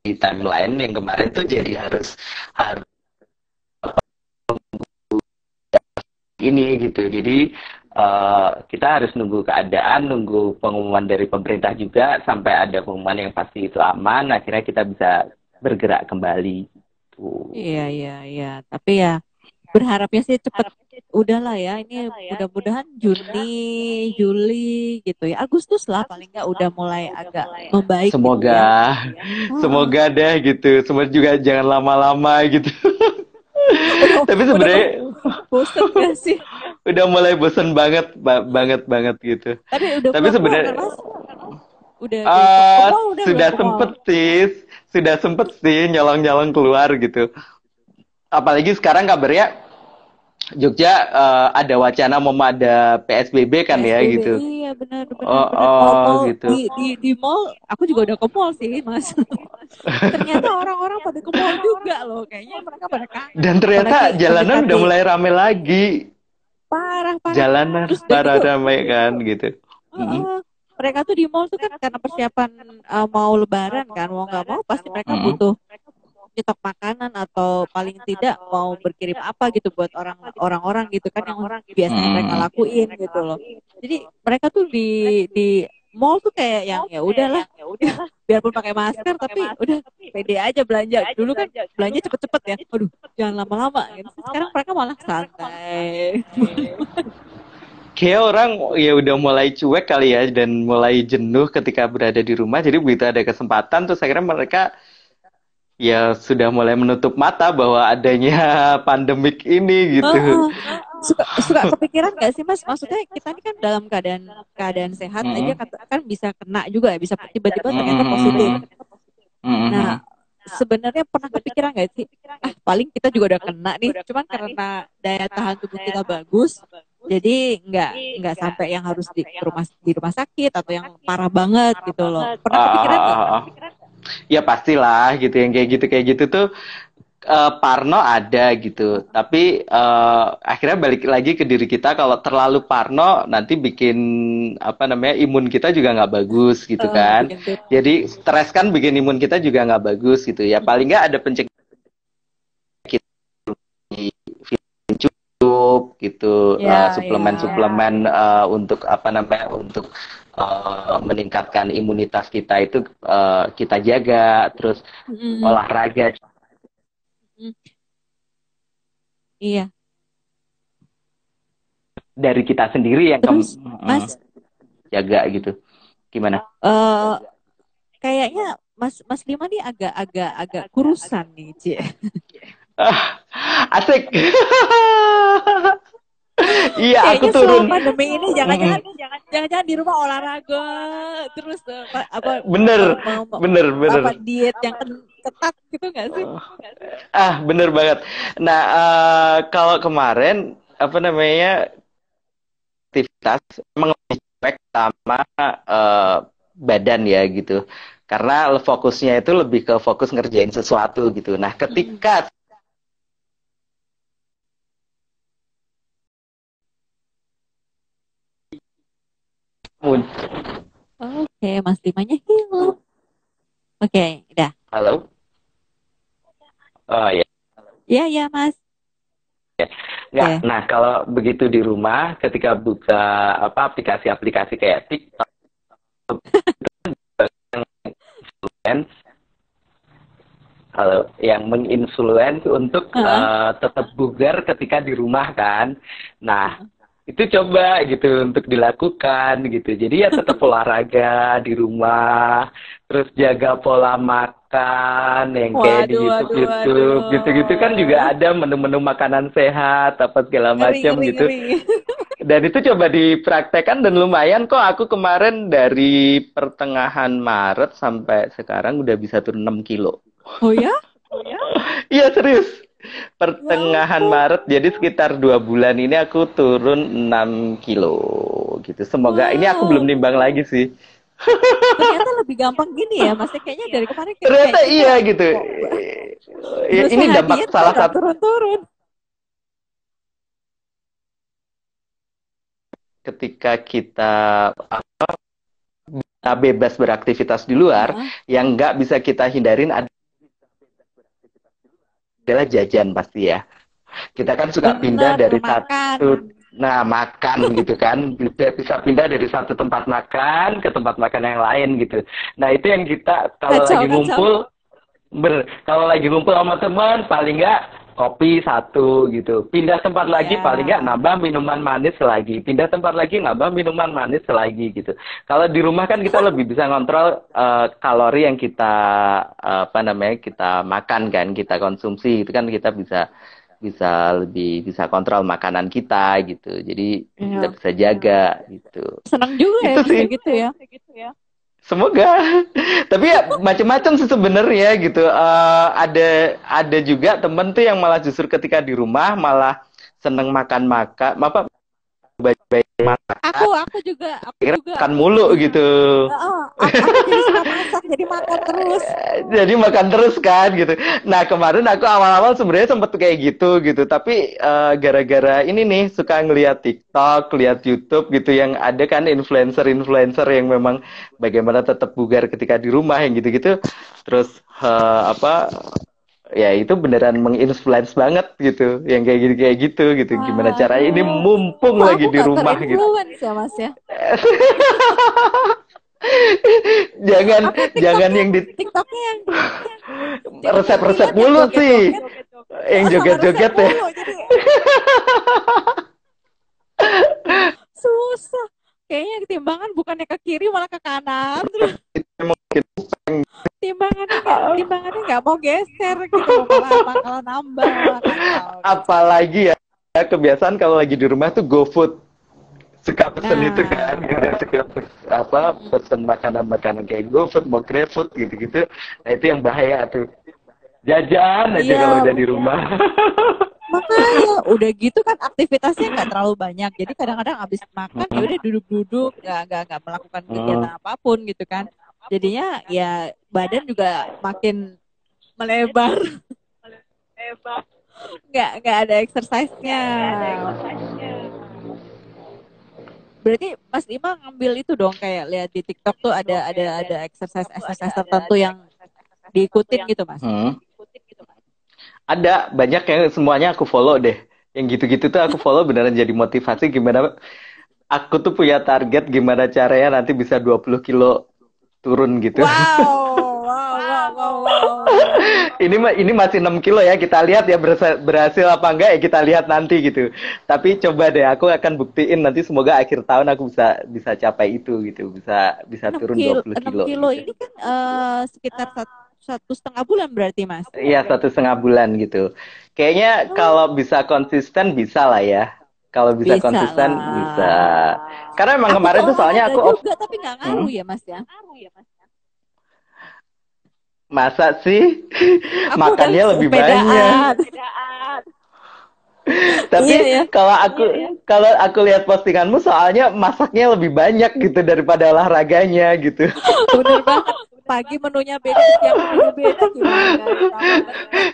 [SPEAKER 2] di timeline yang kemarin tuh jadi harus harus ini gitu. Jadi uh, kita harus nunggu keadaan, nunggu pengumuman dari pemerintah juga sampai ada pengumuman yang pasti itu aman. Akhirnya kita bisa bergerak kembali. Gitu.
[SPEAKER 1] Iya iya iya. Tapi ya berharapnya sih cepat udahlah ya ini ya. mudah-mudahan Juni Juli gitu ya Agustus lah paling nggak udah mulai agak membaik
[SPEAKER 2] semoga gitu ya. semoga deh gitu semua juga jangan lama-lama gitu <laughs> <laughs> tapi sebenarnya
[SPEAKER 1] bosan gak sih? <laughs>
[SPEAKER 2] Udah mulai bosan banget ba banget banget gitu.
[SPEAKER 1] Tapi udah
[SPEAKER 2] tapi sebenarnya
[SPEAKER 1] udah
[SPEAKER 2] uh, udah sudah sempet sih sudah sempet sih nyolong-nyolong keluar gitu. Apalagi sekarang kabarnya Jogja uh, ada wacana mau ada PSBB kan PSBB, ya gitu.
[SPEAKER 1] Iya benar benar.
[SPEAKER 2] Oh,
[SPEAKER 1] benar.
[SPEAKER 2] oh mall, gitu.
[SPEAKER 1] Di, di di mall aku juga udah ke mall sih mas. <laughs> ternyata orang-orang pada ke mall juga loh. Kayaknya mereka pada kangen.
[SPEAKER 2] Dan ternyata pada jalanan udah mulai rame lagi.
[SPEAKER 1] Parah parah.
[SPEAKER 2] Jalanan Terus parah ramai kan gitu.
[SPEAKER 1] Uh, uh, mereka tuh di mall tuh kan karena persiapan uh, mau lebaran kan mau nggak mau pasti mereka butuh nyetok makanan atau paling tidak mau berkirim apa gitu buat orang orang-orang gitu kan yang orang biasa hmm. mereka lakuin gitu loh. Jadi mereka tuh di di mall tuh kayak yang ya udahlah ya <laughs> udah biarpun pakai masker tapi udah pede aja belanja. dulu kan belanja cepet-cepet ya. aduh jangan lama-lama gitu. sekarang mereka malah santai.
[SPEAKER 2] kayak orang ya udah mulai cuek kali ya dan mulai jenuh ketika berada di rumah. Jadi begitu ada kesempatan tuh saya kira mereka ya sudah mulai menutup mata bahwa adanya <laughs> pandemik ini gitu. Uh, uh,
[SPEAKER 1] suka suka kepikiran gak sih mas? Maksudnya kita ini kan dalam keadaan keadaan sehat mm -hmm. aja kan bisa kena juga ya, bisa tiba-tiba ternyata positif. Mm -hmm. Nah sebenarnya pernah kepikiran gak sih? Ah paling kita juga udah kena nih, cuman karena daya tahan tubuh kita bagus, jadi nggak nggak sampai yang harus di rumah di rumah sakit atau yang parah banget gitu loh. Pernah kepikiran nggak?
[SPEAKER 2] Ya pastilah gitu yang kayak gitu kayak gitu tuh uh, Parno ada gitu. Tapi uh, akhirnya balik lagi ke diri kita kalau terlalu Parno nanti bikin apa namanya imun kita juga nggak bagus gitu oh, kan. jadi stres kan bikin imun kita juga nggak bagus gitu ya. Paling nggak ada pencegahan cukup gitu ya, uh, suplemen-suplemen ya. uh, untuk apa namanya untuk uh, meningkatkan imunitas kita itu uh, kita jaga terus mm. olahraga. Mm.
[SPEAKER 1] iya.
[SPEAKER 2] Dari kita sendiri yang
[SPEAKER 1] terus, ke, mas?
[SPEAKER 2] Jaga gitu. Gimana?
[SPEAKER 1] Uh, kayaknya mas mas Lima nih agak agak agak kurusan nih cie
[SPEAKER 2] asik <laughs> iya aku turun.
[SPEAKER 1] pandemi ini jangan-jangan jangan-jangan di rumah olahraga terus apa
[SPEAKER 2] bener mau, bener bener.
[SPEAKER 1] apa diet yang ketat gitu nggak sih?
[SPEAKER 2] Ah bener banget. Nah uh, kalau kemarin apa namanya aktivitas emang lebih sama uh, badan ya gitu. Karena fokusnya itu lebih ke fokus ngerjain sesuatu gitu. Nah ketika
[SPEAKER 1] Oke, okay, Mas Dimanya hilang. Oke, okay, udah.
[SPEAKER 2] Halo. Oh ya.
[SPEAKER 1] Iya, iya, Mas.
[SPEAKER 2] Ya. Ya, okay. nah kalau begitu di rumah ketika buka apa aplikasi-aplikasi kayak TikTok halo yang menginfluence untuk uh -huh. uh, tetap bugar ketika di rumah kan. Nah, itu coba gitu untuk dilakukan gitu. Jadi ya tetap <laughs> olahraga di rumah terus jaga pola makan yang waduh, kayak di YouTube waduh, YouTube gitu gitu kan juga ada menu-menu makanan sehat apa segala macam gitu. ngeri. <laughs> dan itu coba dipraktekkan dan lumayan kok. Aku kemarin dari pertengahan Maret sampai sekarang udah bisa turun 6 kilo.
[SPEAKER 1] Oh ya? <laughs> Oh ya?
[SPEAKER 2] Iya serius pertengahan ya Maret jadi sekitar dua bulan ini aku turun 6 kilo. Gitu. Semoga wow. ini aku belum nimbang lagi sih.
[SPEAKER 1] Ternyata lebih gampang gini ya masih kayaknya dari <laughs> kemarin
[SPEAKER 2] kayak ternyata kayak iya gitu. Ya, ini dampak salah satu
[SPEAKER 1] turun-turun.
[SPEAKER 2] Ketika kita apa bebas beraktivitas di luar uh -huh. yang nggak bisa kita hindarin adalah jajan pasti ya. Kita kan suka
[SPEAKER 1] Bener,
[SPEAKER 2] pindah dari
[SPEAKER 1] makan.
[SPEAKER 2] satu nah makan <laughs> gitu kan bisa bisa pindah dari satu tempat makan ke tempat makan yang lain gitu. Nah, itu yang kita kalau
[SPEAKER 1] Kacau,
[SPEAKER 2] lagi
[SPEAKER 1] kacau.
[SPEAKER 2] ngumpul ber kalau lagi ngumpul sama teman paling nggak kopi satu gitu. Pindah tempat lagi
[SPEAKER 1] Iya.
[SPEAKER 2] paling nggak nambah minuman manis lagi. Pindah tempat lagi nambah minuman manis lagi gitu. Kalau di rumah kan kita lebih bisa ngontrol eh, kalori yang kita eh, apa namanya kita makan kan, kita konsumsi itu kan kita bisa bisa lebih bisa kontrol makanan kita gitu. Jadi
[SPEAKER 1] Iya.
[SPEAKER 2] kita bisa jaga gitu.
[SPEAKER 1] Senang juga ya
[SPEAKER 2] Itu
[SPEAKER 1] bisa
[SPEAKER 2] sih.
[SPEAKER 1] gitu ya.
[SPEAKER 2] Semoga. <laughs> Tapi ya macam-macam sih sebenarnya gitu. Eh, ada ada juga temen tuh yang malah justru ketika di rumah malah seneng makan-makan, apa baik-baik makan,
[SPEAKER 1] Aku aku juga aku
[SPEAKER 2] kira
[SPEAKER 1] juga
[SPEAKER 2] makan mulu gitu.
[SPEAKER 1] Heeh, aku, aku jadi suka masak jadi makan terus. <laughs>
[SPEAKER 2] Jadi makan terus kan gitu. Nah kemarin aku awal-awal sebenarnya sempet kayak gitu gitu. Tapi eh, gara-gara ini nih suka ngeliat TikTok, lihat YouTube gitu yang ada kan influencer-influencer yang memang bagaimana tetap bugar ketika di rumah yang gitu-gitu. Terus eh, apa? Ya itu beneran menginfluence banget gitu. Yang kayak gitu kayak gitu gitu. Gimana caranya ini mumpung lagi di rumah gitu.
[SPEAKER 1] ya mas ya. <laughs>
[SPEAKER 2] Jangan jangan yang di <laughs>
[SPEAKER 1] TikToknya yang <laughs>
[SPEAKER 2] resep-resep mulu sih. Yang joget-joget ya.
[SPEAKER 1] susah. Kayaknya timbangan bukannya ke kiri malah ke kanan. Terus timbangannya nggak timbangannya nggak mau geser gitu malah bakalan nambah.
[SPEAKER 2] Apalagi ya kebiasaan kalau lagi di rumah tuh GoFood suka pesen
[SPEAKER 1] Nah.
[SPEAKER 2] itu kan gitu. suka pes- apa pesen makanan-makanan kayak GoFood mau GrabFood gitu-gitu nah itu yang bahaya tuh jajan aja
[SPEAKER 1] Iya,
[SPEAKER 2] kalau udah di rumah <laughs>
[SPEAKER 1] Makanya udah gitu kan aktivitasnya nggak terlalu banyak. Jadi kadang-kadang habis makan ya udah duduk-duduk, nggak nggak nggak melakukan kegiatan apa pun gitu kan. Jadinya ya badan juga makin melebar. Nggak nggak ada exercise-nya. Berarti Mas Ima ngambil itu dong kayak lihat di TikTok tuh ada ada ada exercise exercise tertentu yang diikutin gitu Mas.
[SPEAKER 2] Hmm. ada banyak yang semuanya aku follow deh yang gitu-gitu tuh aku follow beneran jadi motivasi gimana aku tuh punya target gimana caranya nanti bisa 20 kilo turun gitu <laughs>
[SPEAKER 1] Wow, wow, wow, wow, wow.
[SPEAKER 2] ini ini masih 6 kilo ya kita lihat ya berhasil, apa enggak ya kita lihat nanti gitu tapi coba deh aku akan buktiin nanti semoga akhir tahun aku bisa bisa capai itu gitu bisa bisa
[SPEAKER 1] 6
[SPEAKER 2] turun
[SPEAKER 1] kilo,
[SPEAKER 2] 20
[SPEAKER 1] 6
[SPEAKER 2] kilo
[SPEAKER 1] kilo
[SPEAKER 2] gitu.
[SPEAKER 1] ini kan eh, sekitar satu, satu setengah bulan berarti mas.
[SPEAKER 2] Iya satu setengah bulan gitu kayaknya kalau bisa konsisten bisa lah ya kalau bisa,
[SPEAKER 1] Bisa
[SPEAKER 2] konsisten
[SPEAKER 1] lah.
[SPEAKER 2] bisa karena emang kemarin tuh soalnya aku
[SPEAKER 1] juga tapi nggak ngaruh ya mas ya.
[SPEAKER 2] masa sih
[SPEAKER 1] Aku
[SPEAKER 2] makannya lebih
[SPEAKER 1] sepedaan.
[SPEAKER 2] banyak Tapi
[SPEAKER 1] Iya, ya.
[SPEAKER 2] kalau aku kalau aku lihat postinganmu soalnya masaknya lebih banyak gitu daripada olahraganya gitu. <laughs>
[SPEAKER 1] Bener banget. Pagi menunya beda, menunya beda gimana?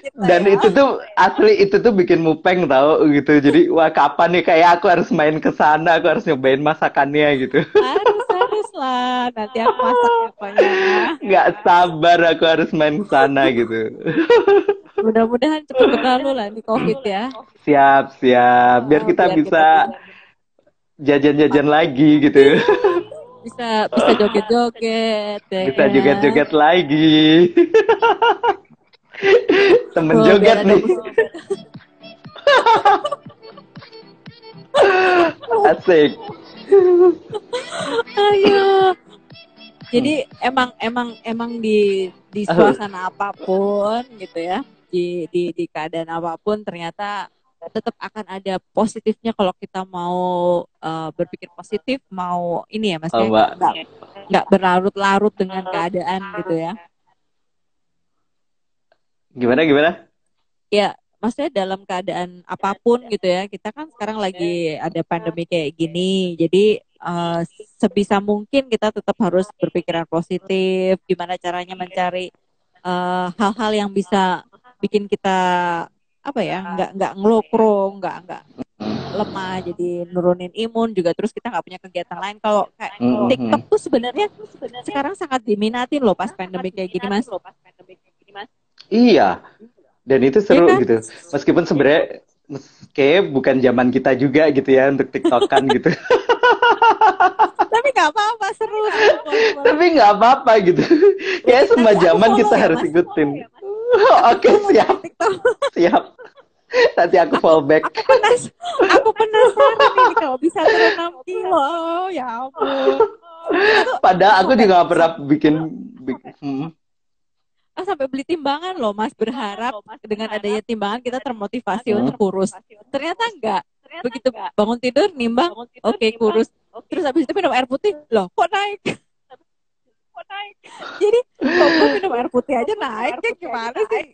[SPEAKER 1] Kita
[SPEAKER 2] Dan
[SPEAKER 1] ya.
[SPEAKER 2] itu tuh asli itu tuh bikin mupeng tau gitu. Jadi wah kapan nih kayak aku harus main ke sana, aku harus nyobain masakannya gitu.
[SPEAKER 1] harus harus lah. Nanti aku masak ya, pokoknya.
[SPEAKER 2] Nggak sabar aku harus main ke sana gitu. <laughs>
[SPEAKER 1] Mudah-mudahan cepat berlalu lah nih covid ya.
[SPEAKER 2] Siap, siap. Biar
[SPEAKER 1] Oh,
[SPEAKER 2] kita
[SPEAKER 1] biar
[SPEAKER 2] bisa jajan-jajan lagi gitu.
[SPEAKER 1] bisa bisa joget-joget. ya
[SPEAKER 2] Bisa joget-joget lagi. <laughs> Temen
[SPEAKER 1] Oh,
[SPEAKER 2] joget nih. <laughs> Asik.
[SPEAKER 1] Ayo. Jadi emang emang emang di di suasana apa pun gitu ya, di di di keadaan apa pun ternyata tetap akan ada positifnya kalau kita mau eh, berpikir positif, mau ini ya Mas
[SPEAKER 2] Oh,
[SPEAKER 1] ya, nggak nggak berlarut-larut dengan keadaan gitu ya.
[SPEAKER 2] Gimana gimana?
[SPEAKER 1] Ya, maksudnya dalam keadaan apa pun gitu ya, kita kan sekarang lagi ada pandemi kayak gini, jadi eh, sebisa mungkin kita tetap harus berpikiran positif, gimana caranya mencari eh, hal-hal yang bisa bikin kita apa ya, nggak nggak ngelokro, nggak nggak lemah, jadi nurunin imun juga, terus kita nggak punya kegiatan lain. Kalau kayak
[SPEAKER 2] Mhm.
[SPEAKER 1] TikTok tuh sebenarnya sekarang sangat diminatin loh pas pandemi kayak gini mas.
[SPEAKER 2] Iya. Dan itu seru
[SPEAKER 1] Iya kan?
[SPEAKER 2] gitu. Meskipun sebenarnya kayak bukan zaman kita juga gitu ya untuk tiktokan <laughs> gitu
[SPEAKER 1] tapi nggak apa-apa seru, seru
[SPEAKER 2] tapi nggak apa-apa gitu ya semua zaman kita ya, harus ikutin ya, <laughs> oke siap. Siap. Nanti aku fallback
[SPEAKER 1] aku penas aku penasaran nih kalau bisa turun 6 kilo oh, ya ampun.
[SPEAKER 2] Padahal aku juga gak pernah bikin, bikin hmm.
[SPEAKER 1] Ah, sampai beli timbangan loh mas. Berharap loh, mas, dengan berharap, adanya timbangan kita termotivasi hmm. untuk kurus. ternyata enggak ternyata begitu enggak. bangun tidur nimbang oke okay, kurus. Okay. terus habis itu minum air putih. Loh kok naik kok naik jadi kok minum air putih aja naik ya gimana sih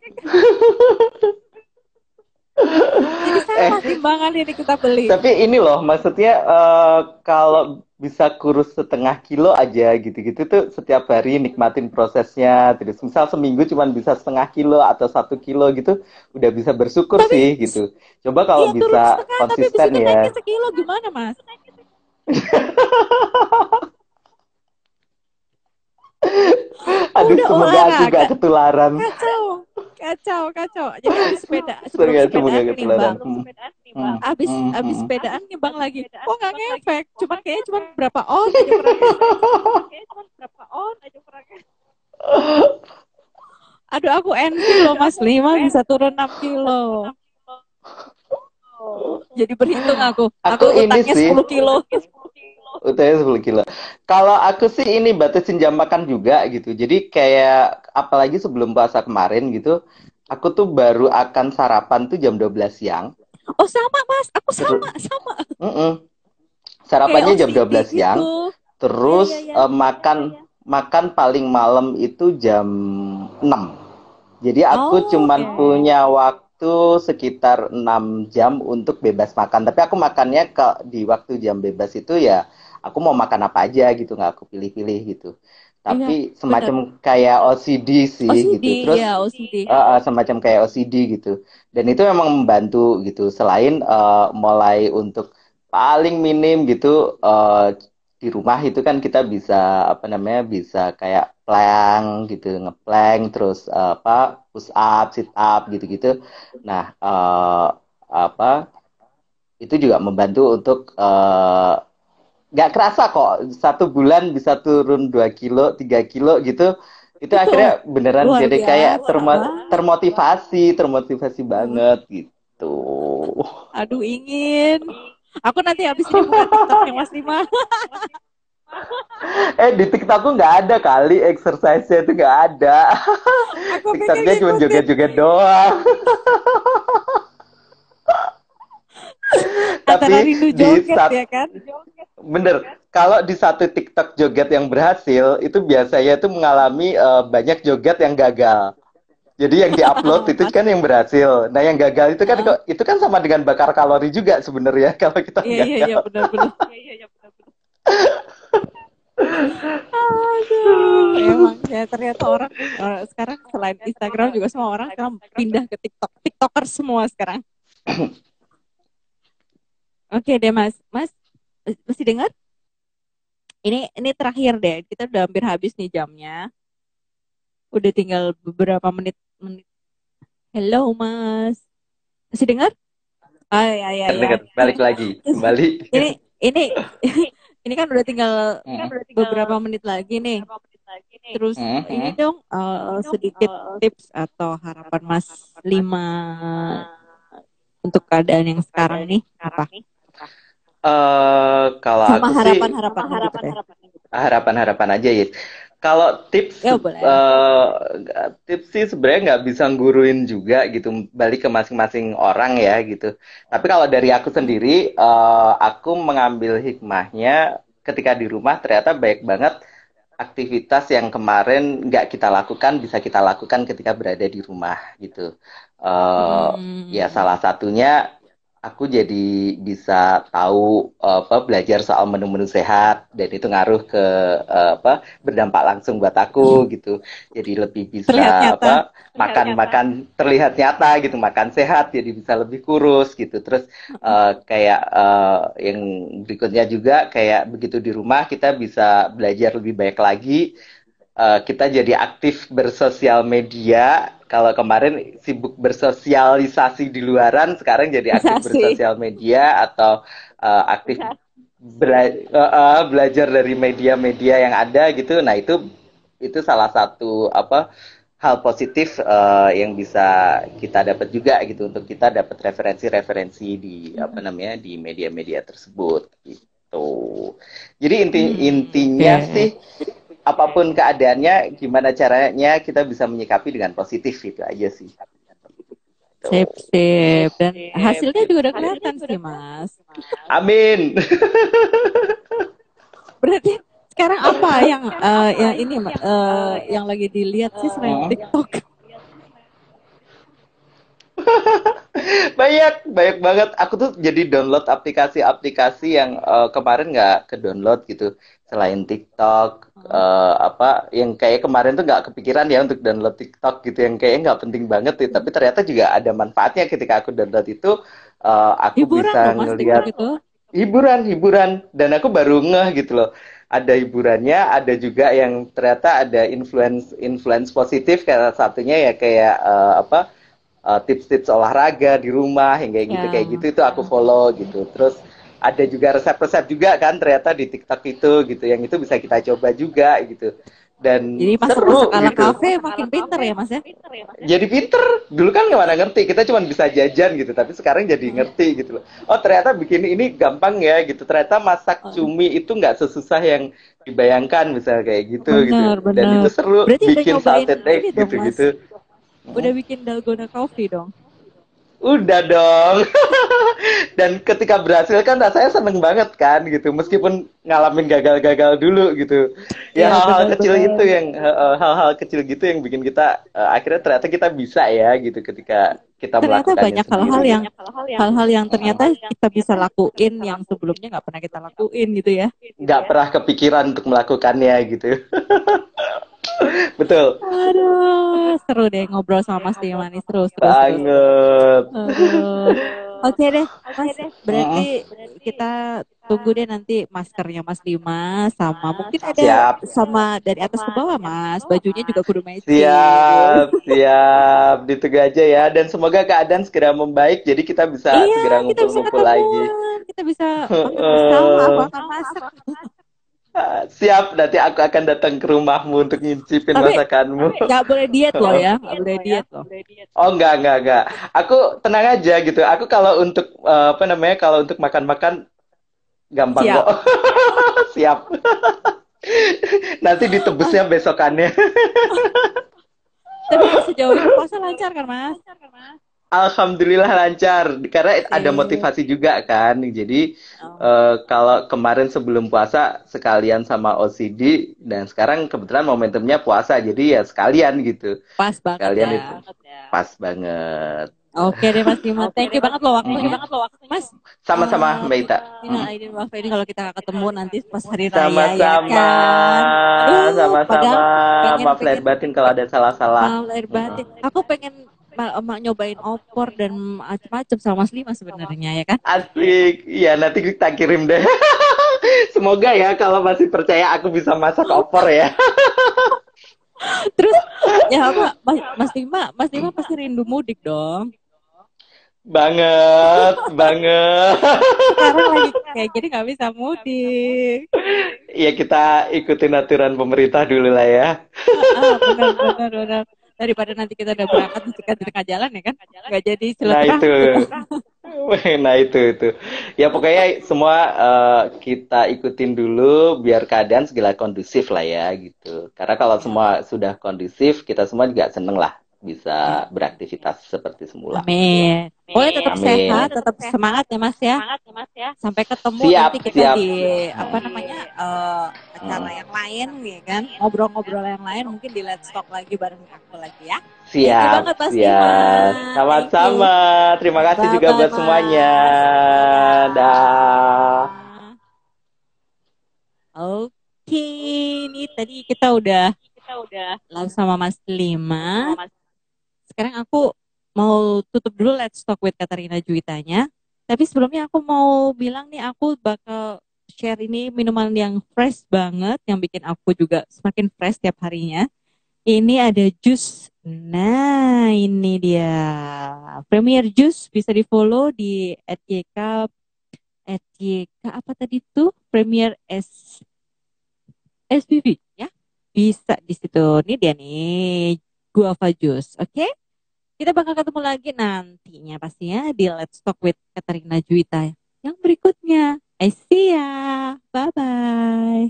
[SPEAKER 1] Jadi sama eh, timbangan ini kita beli.
[SPEAKER 2] Tapi ini loh, maksudnya uh, kalau bisa kurus setengah kilo aja gitu-gitu tuh setiap hari nikmatin prosesnya. Terus misal seminggu cuma bisa setengah kilo atau satu kilo gitu, udah bisa bersyukur tapi, sih gitu. Coba kalau iya, bisa setengah, konsisten tapi ya.
[SPEAKER 1] Tapi sekilo gimana mas? <laughs> <laughs>
[SPEAKER 2] Aduh, Udah semoga aku gak ketularan.
[SPEAKER 1] Kacau, kacau, kacau. Jadi <laughs> habis sepeda, sebelum sepedaan nimbang. Hmm. Hmm. Abis, hmm. abis sepedaan nimbang lagi. Kok gak ngefek? Cuma kayaknya cuma berapa on aja Kayaknya cuma berapa on aja Aduh, aku envy loh Mas Lima bisa turun 6 kilo. Jadi berhitung aku. Aku, aku utangnya sih. 10 kilo. <laughs>
[SPEAKER 2] UTS 10 kilo. Kalau aku sih ini batasin jam makan juga gitu. Jadi kayak apalagi sebelum puasa kemarin gitu, aku tuh baru akan sarapan tuh jam 12 siang.
[SPEAKER 1] Oh sama mas, aku sama, sama.
[SPEAKER 2] Mm -mm. Sarapannya jam 12 gitu. siang. Terus ya, ya, ya. Uh, makan makan paling malam itu jam 6. Jadi aku oh, cuman okay. punya waktu sekitar 6 jam untuk bebas makan. Tapi aku makannya ke di waktu jam bebas itu ya aku mau makan apa aja gitu nggak aku pilih-pilih gitu tapi iya, semacam bener. kayak OCD sih OCD, gitu terus ya, OCD. Uh, uh, semacam kayak OCD gitu dan itu memang membantu gitu selain uh, mulai untuk paling minim gitu uh, di rumah itu kan kita bisa apa namanya bisa kayak plank gitu ngeplank terus uh, apa push up sit up gitu gitu nah uh, apa itu juga membantu untuk uh, nggak kerasa kok satu bulan bisa turun dua kilo tiga kilo gitu. Itu, itu akhirnya beneran jadi biasa, kayak termo termotivasi termotivasi banget gitu.
[SPEAKER 1] Aduh ingin aku nanti habis ini buka tiktoknya mas Lima <laughs>
[SPEAKER 2] eh di TikTokku nggak ada kali exercise-nya itu nggak ada. TikToknya cuma joget-joget doang. <laughs> Tapi di saat, ya kan? Bener. Kalau di satu TikTok joget yang berhasil, itu biasanya itu mengalami uh, banyak joget yang gagal. Jadi yang diupload itu kan yang berhasil. Nah yang gagal itu kan uh. itu kan sama dengan bakar kalori juga sebenarnya <laughs> kalau kita
[SPEAKER 1] Iya iya iya benar-benar. Iya iya iya benar-benar. Aduh, emang ya ternyata orang uh, sekarang selain Instagram juga semua orang sekarang pindah ke TikTok. TikToker semua sekarang. <clears throat> Oke deh Mas. Mas masih dengar? Ini ini terakhir deh. Kita udah hampir habis nih jamnya. Udah tinggal beberapa menit menit. Hello Mas. Masih dengar?
[SPEAKER 2] Ah ya ya ya. Balik lagi. <laughs> Kembali.
[SPEAKER 1] ini ini <laughs> ini kan udah tinggal, hmm. kan udah tinggal beberapa menit lagi nih. Terus hmm. ini dong uh, sedikit uh, tips atau harapan Mas lima untuk keadaan yang sekarang nih apa?
[SPEAKER 2] Uh, kalau
[SPEAKER 1] Sama
[SPEAKER 2] aku
[SPEAKER 1] harapan,
[SPEAKER 2] sih
[SPEAKER 1] harapan harapan gitu harapan
[SPEAKER 2] harapan harapan aja ya. Kalau tips ya, Uh, tips sih sebenarnya nggak bisa guruin juga gitu balik ke masing-masing orang ya gitu. Tapi kalau dari aku sendiri uh, aku mengambil hikmahnya ketika di rumah ternyata baik banget aktivitas yang kemarin nggak kita lakukan bisa kita lakukan ketika berada di rumah gitu. Uh, hmm. Ya salah satunya aku jadi bisa tahu apa belajar soal menu-menu sehat dan itu ngaruh ke apa berdampak langsung buat aku hmm. gitu. Jadi lebih bisa apa makan makan terlihat nyata gitu. Makan sehat jadi bisa lebih kurus gitu. Terus uh, kayak uh, yang berikutnya juga kayak begitu di rumah kita bisa belajar lebih baik lagi. Uh, kita jadi aktif bersosial media kalau kemarin sibuk bersosialisasi di luaran, sekarang jadi aktif bersosial media atau uh, aktif bela uh, uh, belajar dari media-media yang ada gitu. Nah itu itu salah satu apa hal positif uh, yang bisa kita dapat juga gitu untuk kita dapat referensi-referensi di apa namanya di media-media tersebut gitu. Jadi inti
[SPEAKER 1] Hmm,
[SPEAKER 2] intinya
[SPEAKER 1] oke.
[SPEAKER 2] sih apa pun keadaannya, gimana caranya kita bisa menyikapi dengan positif itu aja sih.
[SPEAKER 1] Sip, sip. Dan hasilnya juga udah kelihatan sih, Mas.
[SPEAKER 2] Amin. <laughs>
[SPEAKER 1] Berarti sekarang apa yang eh, yang ini eh, yang lagi dilihat sih selain. TikTok? <laughs>
[SPEAKER 2] banyak banyak banget aku tuh jadi download aplikasi-aplikasi yang eh, kemarin nggak ke download gitu selain TikTok eh, apa yang kayak kemarin tuh nggak kepikiran ya untuk download TikTok gitu yang kayaknya nggak penting banget ya tapi ternyata juga ada manfaatnya ketika aku download itu eh, aku
[SPEAKER 1] Hiburan
[SPEAKER 2] bisa
[SPEAKER 1] loh,
[SPEAKER 2] ngelihat hiburan hiburan. Dan aku baru ngeh gitu loh. Ada hiburannya ada juga yang ternyata ada influence influence positif. Kayak satunya ya kayak eh, apa tips-tips olahraga di rumah yang kayak gitu
[SPEAKER 1] Ya.
[SPEAKER 2] kayak gitu itu aku follow gitu. Terus ada juga resep-resep juga kan ternyata di TikTok itu gitu. Yang itu bisa kita coba juga gitu. Dan
[SPEAKER 1] Jadi
[SPEAKER 2] seru
[SPEAKER 1] masak-masak ala
[SPEAKER 2] gitu.
[SPEAKER 1] kafe makin pinter ya, Mas ya?
[SPEAKER 2] jadi pinter. Dulu kan nggak mana ngerti. Kita cuma bisa jajan gitu. Tapi sekarang jadi ngerti gitu loh. Oh ternyata bikin ini gampang ya gitu. Ternyata masak cumi itu nggak sesusah yang dibayangkan misalnya kayak gitu gitu.
[SPEAKER 1] Bener,
[SPEAKER 2] dan
[SPEAKER 1] bener.
[SPEAKER 2] itu seru
[SPEAKER 1] Berarti
[SPEAKER 2] bikin salted egg
[SPEAKER 1] ini dong,
[SPEAKER 2] gitu gitu
[SPEAKER 1] Udah bikin dalgona coffee dong.
[SPEAKER 2] Udah dong. <laughs> Dan ketika berhasil kan rasanya seneng banget kan gitu. Meskipun ngalamin gagal-gagal dulu gitu.
[SPEAKER 1] Iya,
[SPEAKER 2] ya hal-hal
[SPEAKER 1] benar,
[SPEAKER 2] kecil itu yang eh, hal-hal kecil gitu yang bikin kita eh, akhirnya ternyata kita bisa ya gitu ketika kita
[SPEAKER 1] Ternyata
[SPEAKER 2] melakukannya
[SPEAKER 1] banyak hal-hal yang hal-hal yang ternyata kita bisa lakuin yang sebelumnya nggak pernah kita lakuin gitu ya.
[SPEAKER 2] nggak pernah kepikiran untuk melakukannya gitu. <laughs> Betul.
[SPEAKER 1] Aduh, seru deh ngobrol sama Mas Diman nih, seru, seru, seru.
[SPEAKER 2] Banget.
[SPEAKER 1] Oke deh, Mas. Berarti kita tunggu deh nanti maskernya Mas Dimas sama mungkin ada
[SPEAKER 2] Siap.
[SPEAKER 1] sama dari atas ke bawah Mas. Bajunya juga kudu matching.
[SPEAKER 2] Siap, siap. Ditunggu aja ya. Dan semoga keadaan segera membaik. Jadi kita bisa
[SPEAKER 1] Iya,
[SPEAKER 2] segera
[SPEAKER 1] kita bisa
[SPEAKER 2] ngumpul-ngumpul lagi.
[SPEAKER 1] kita bisa makan bersama, aku akan masak.
[SPEAKER 2] Ah, Siap, nanti aku akan datang ke rumahmu untuk ngincipin
[SPEAKER 1] Tapi-
[SPEAKER 2] masakanmu.
[SPEAKER 1] Nggak boleh diet loh ya, nggak boleh diet loh.
[SPEAKER 2] Oh enggak, enggak, enggak. Aku tenang aja gitu. Aku kalau untuk eh, apa namanya? Kalau untuk makan-makan gampang
[SPEAKER 1] Siap.
[SPEAKER 2] kok. <laughs> Siap. Nanti ditebusnya besokannya.
[SPEAKER 1] Tapi sejauh ini puasa lancar kan Mas?
[SPEAKER 2] Alhamdulillah lancar karena ada
[SPEAKER 1] Oke.
[SPEAKER 2] motivasi juga kan. Jadi
[SPEAKER 1] Oh.
[SPEAKER 2] eh, kalau kemarin sebelum puasa sekalian sama OCD dan sekarang kebetulan momentumnya puasa jadi ya sekalian gitu.
[SPEAKER 1] Pas banget
[SPEAKER 2] Kalian
[SPEAKER 1] ya.
[SPEAKER 2] itu. Pas banget.
[SPEAKER 1] Oke deh Mas Dimas, thank you banget loh waktunya. Mas,
[SPEAKER 2] Sama-sama Mbak Ita.
[SPEAKER 1] ini Aidin Wafa ini kalau kita ketemu nanti pas hari raya ya
[SPEAKER 2] Sama-sama.
[SPEAKER 1] kan. Aduh,
[SPEAKER 2] Sama-sama. Maaf lahir batin kalau ada salah-salah.
[SPEAKER 1] Mau lahir batin. Aku pengen ma- ma- nyobain opor dan macam-macam sama Mas Lima sebenarnya ya kan.
[SPEAKER 2] Asik. Iya, nanti kita kirim deh. <laughs> Semoga ya kalau masih percaya aku bisa masak opor ya. <laughs>
[SPEAKER 1] Terus ya apa Mas, Mas Lima, Mas Lima pasti rindu mudik dong.
[SPEAKER 2] Banget, <laughs> banget.
[SPEAKER 1] Sekarang lagi kayak gini nggak bisa mudik.
[SPEAKER 2] Ya kita ikutin aturan pemerintah dulu lah ya.
[SPEAKER 1] Ah, benar benar benar. Daripada nanti kita udah berangkat di di tengah jalan ya kan, nggak jadi
[SPEAKER 2] Nah
[SPEAKER 1] silaturahmi.
[SPEAKER 2] itu, <laughs> nah itu itu. Ya pokoknya semua eh, kita ikutin dulu biar keadaan segala kondusif lah ya gitu. Karena kalau semua sudah kondusif, kita semua juga seneng lah bisa beraktivitas seperti semula.
[SPEAKER 1] Amin. Boleh tetap
[SPEAKER 2] Amin.
[SPEAKER 1] sehat, tetap semangat ya Mas ya. Sampai ketemu
[SPEAKER 2] Siap,
[SPEAKER 1] nanti kita
[SPEAKER 2] siap.
[SPEAKER 1] di apa namanya eh, acara yang lain ya kan, ngobrol-ngobrol yang lain mungkin di Let's Talk lagi bareng aku lagi ya. Thank
[SPEAKER 2] Siap,
[SPEAKER 1] banget, Mas
[SPEAKER 2] siap. Sama-sama. Terima kasih juga
[SPEAKER 1] Bye-bye,
[SPEAKER 2] buat
[SPEAKER 1] Mas.
[SPEAKER 2] semuanya. Dah.
[SPEAKER 1] Oke, ini tadi kita udah live sama Mas Lima. Sekarang aku mau tutup dulu Let's Talk with Katarina Juwitanya. Tapi sebelumnya aku mau bilang nih aku bakal share ini minuman yang fresh banget, yang bikin aku juga semakin fresh tiap harinya. Ini ada jus. Nah, ini dia. Premier Juice bisa di-follow di @yk @yk apa tadi tuh? Premier S SPV ya. Bisa di situ. Ini dia nih guava juice, oke? Okay? Kita bakal ketemu lagi nantinya pastinya di Let's Talk with Katarina Juwita yang berikutnya. I see ya. Bye bye.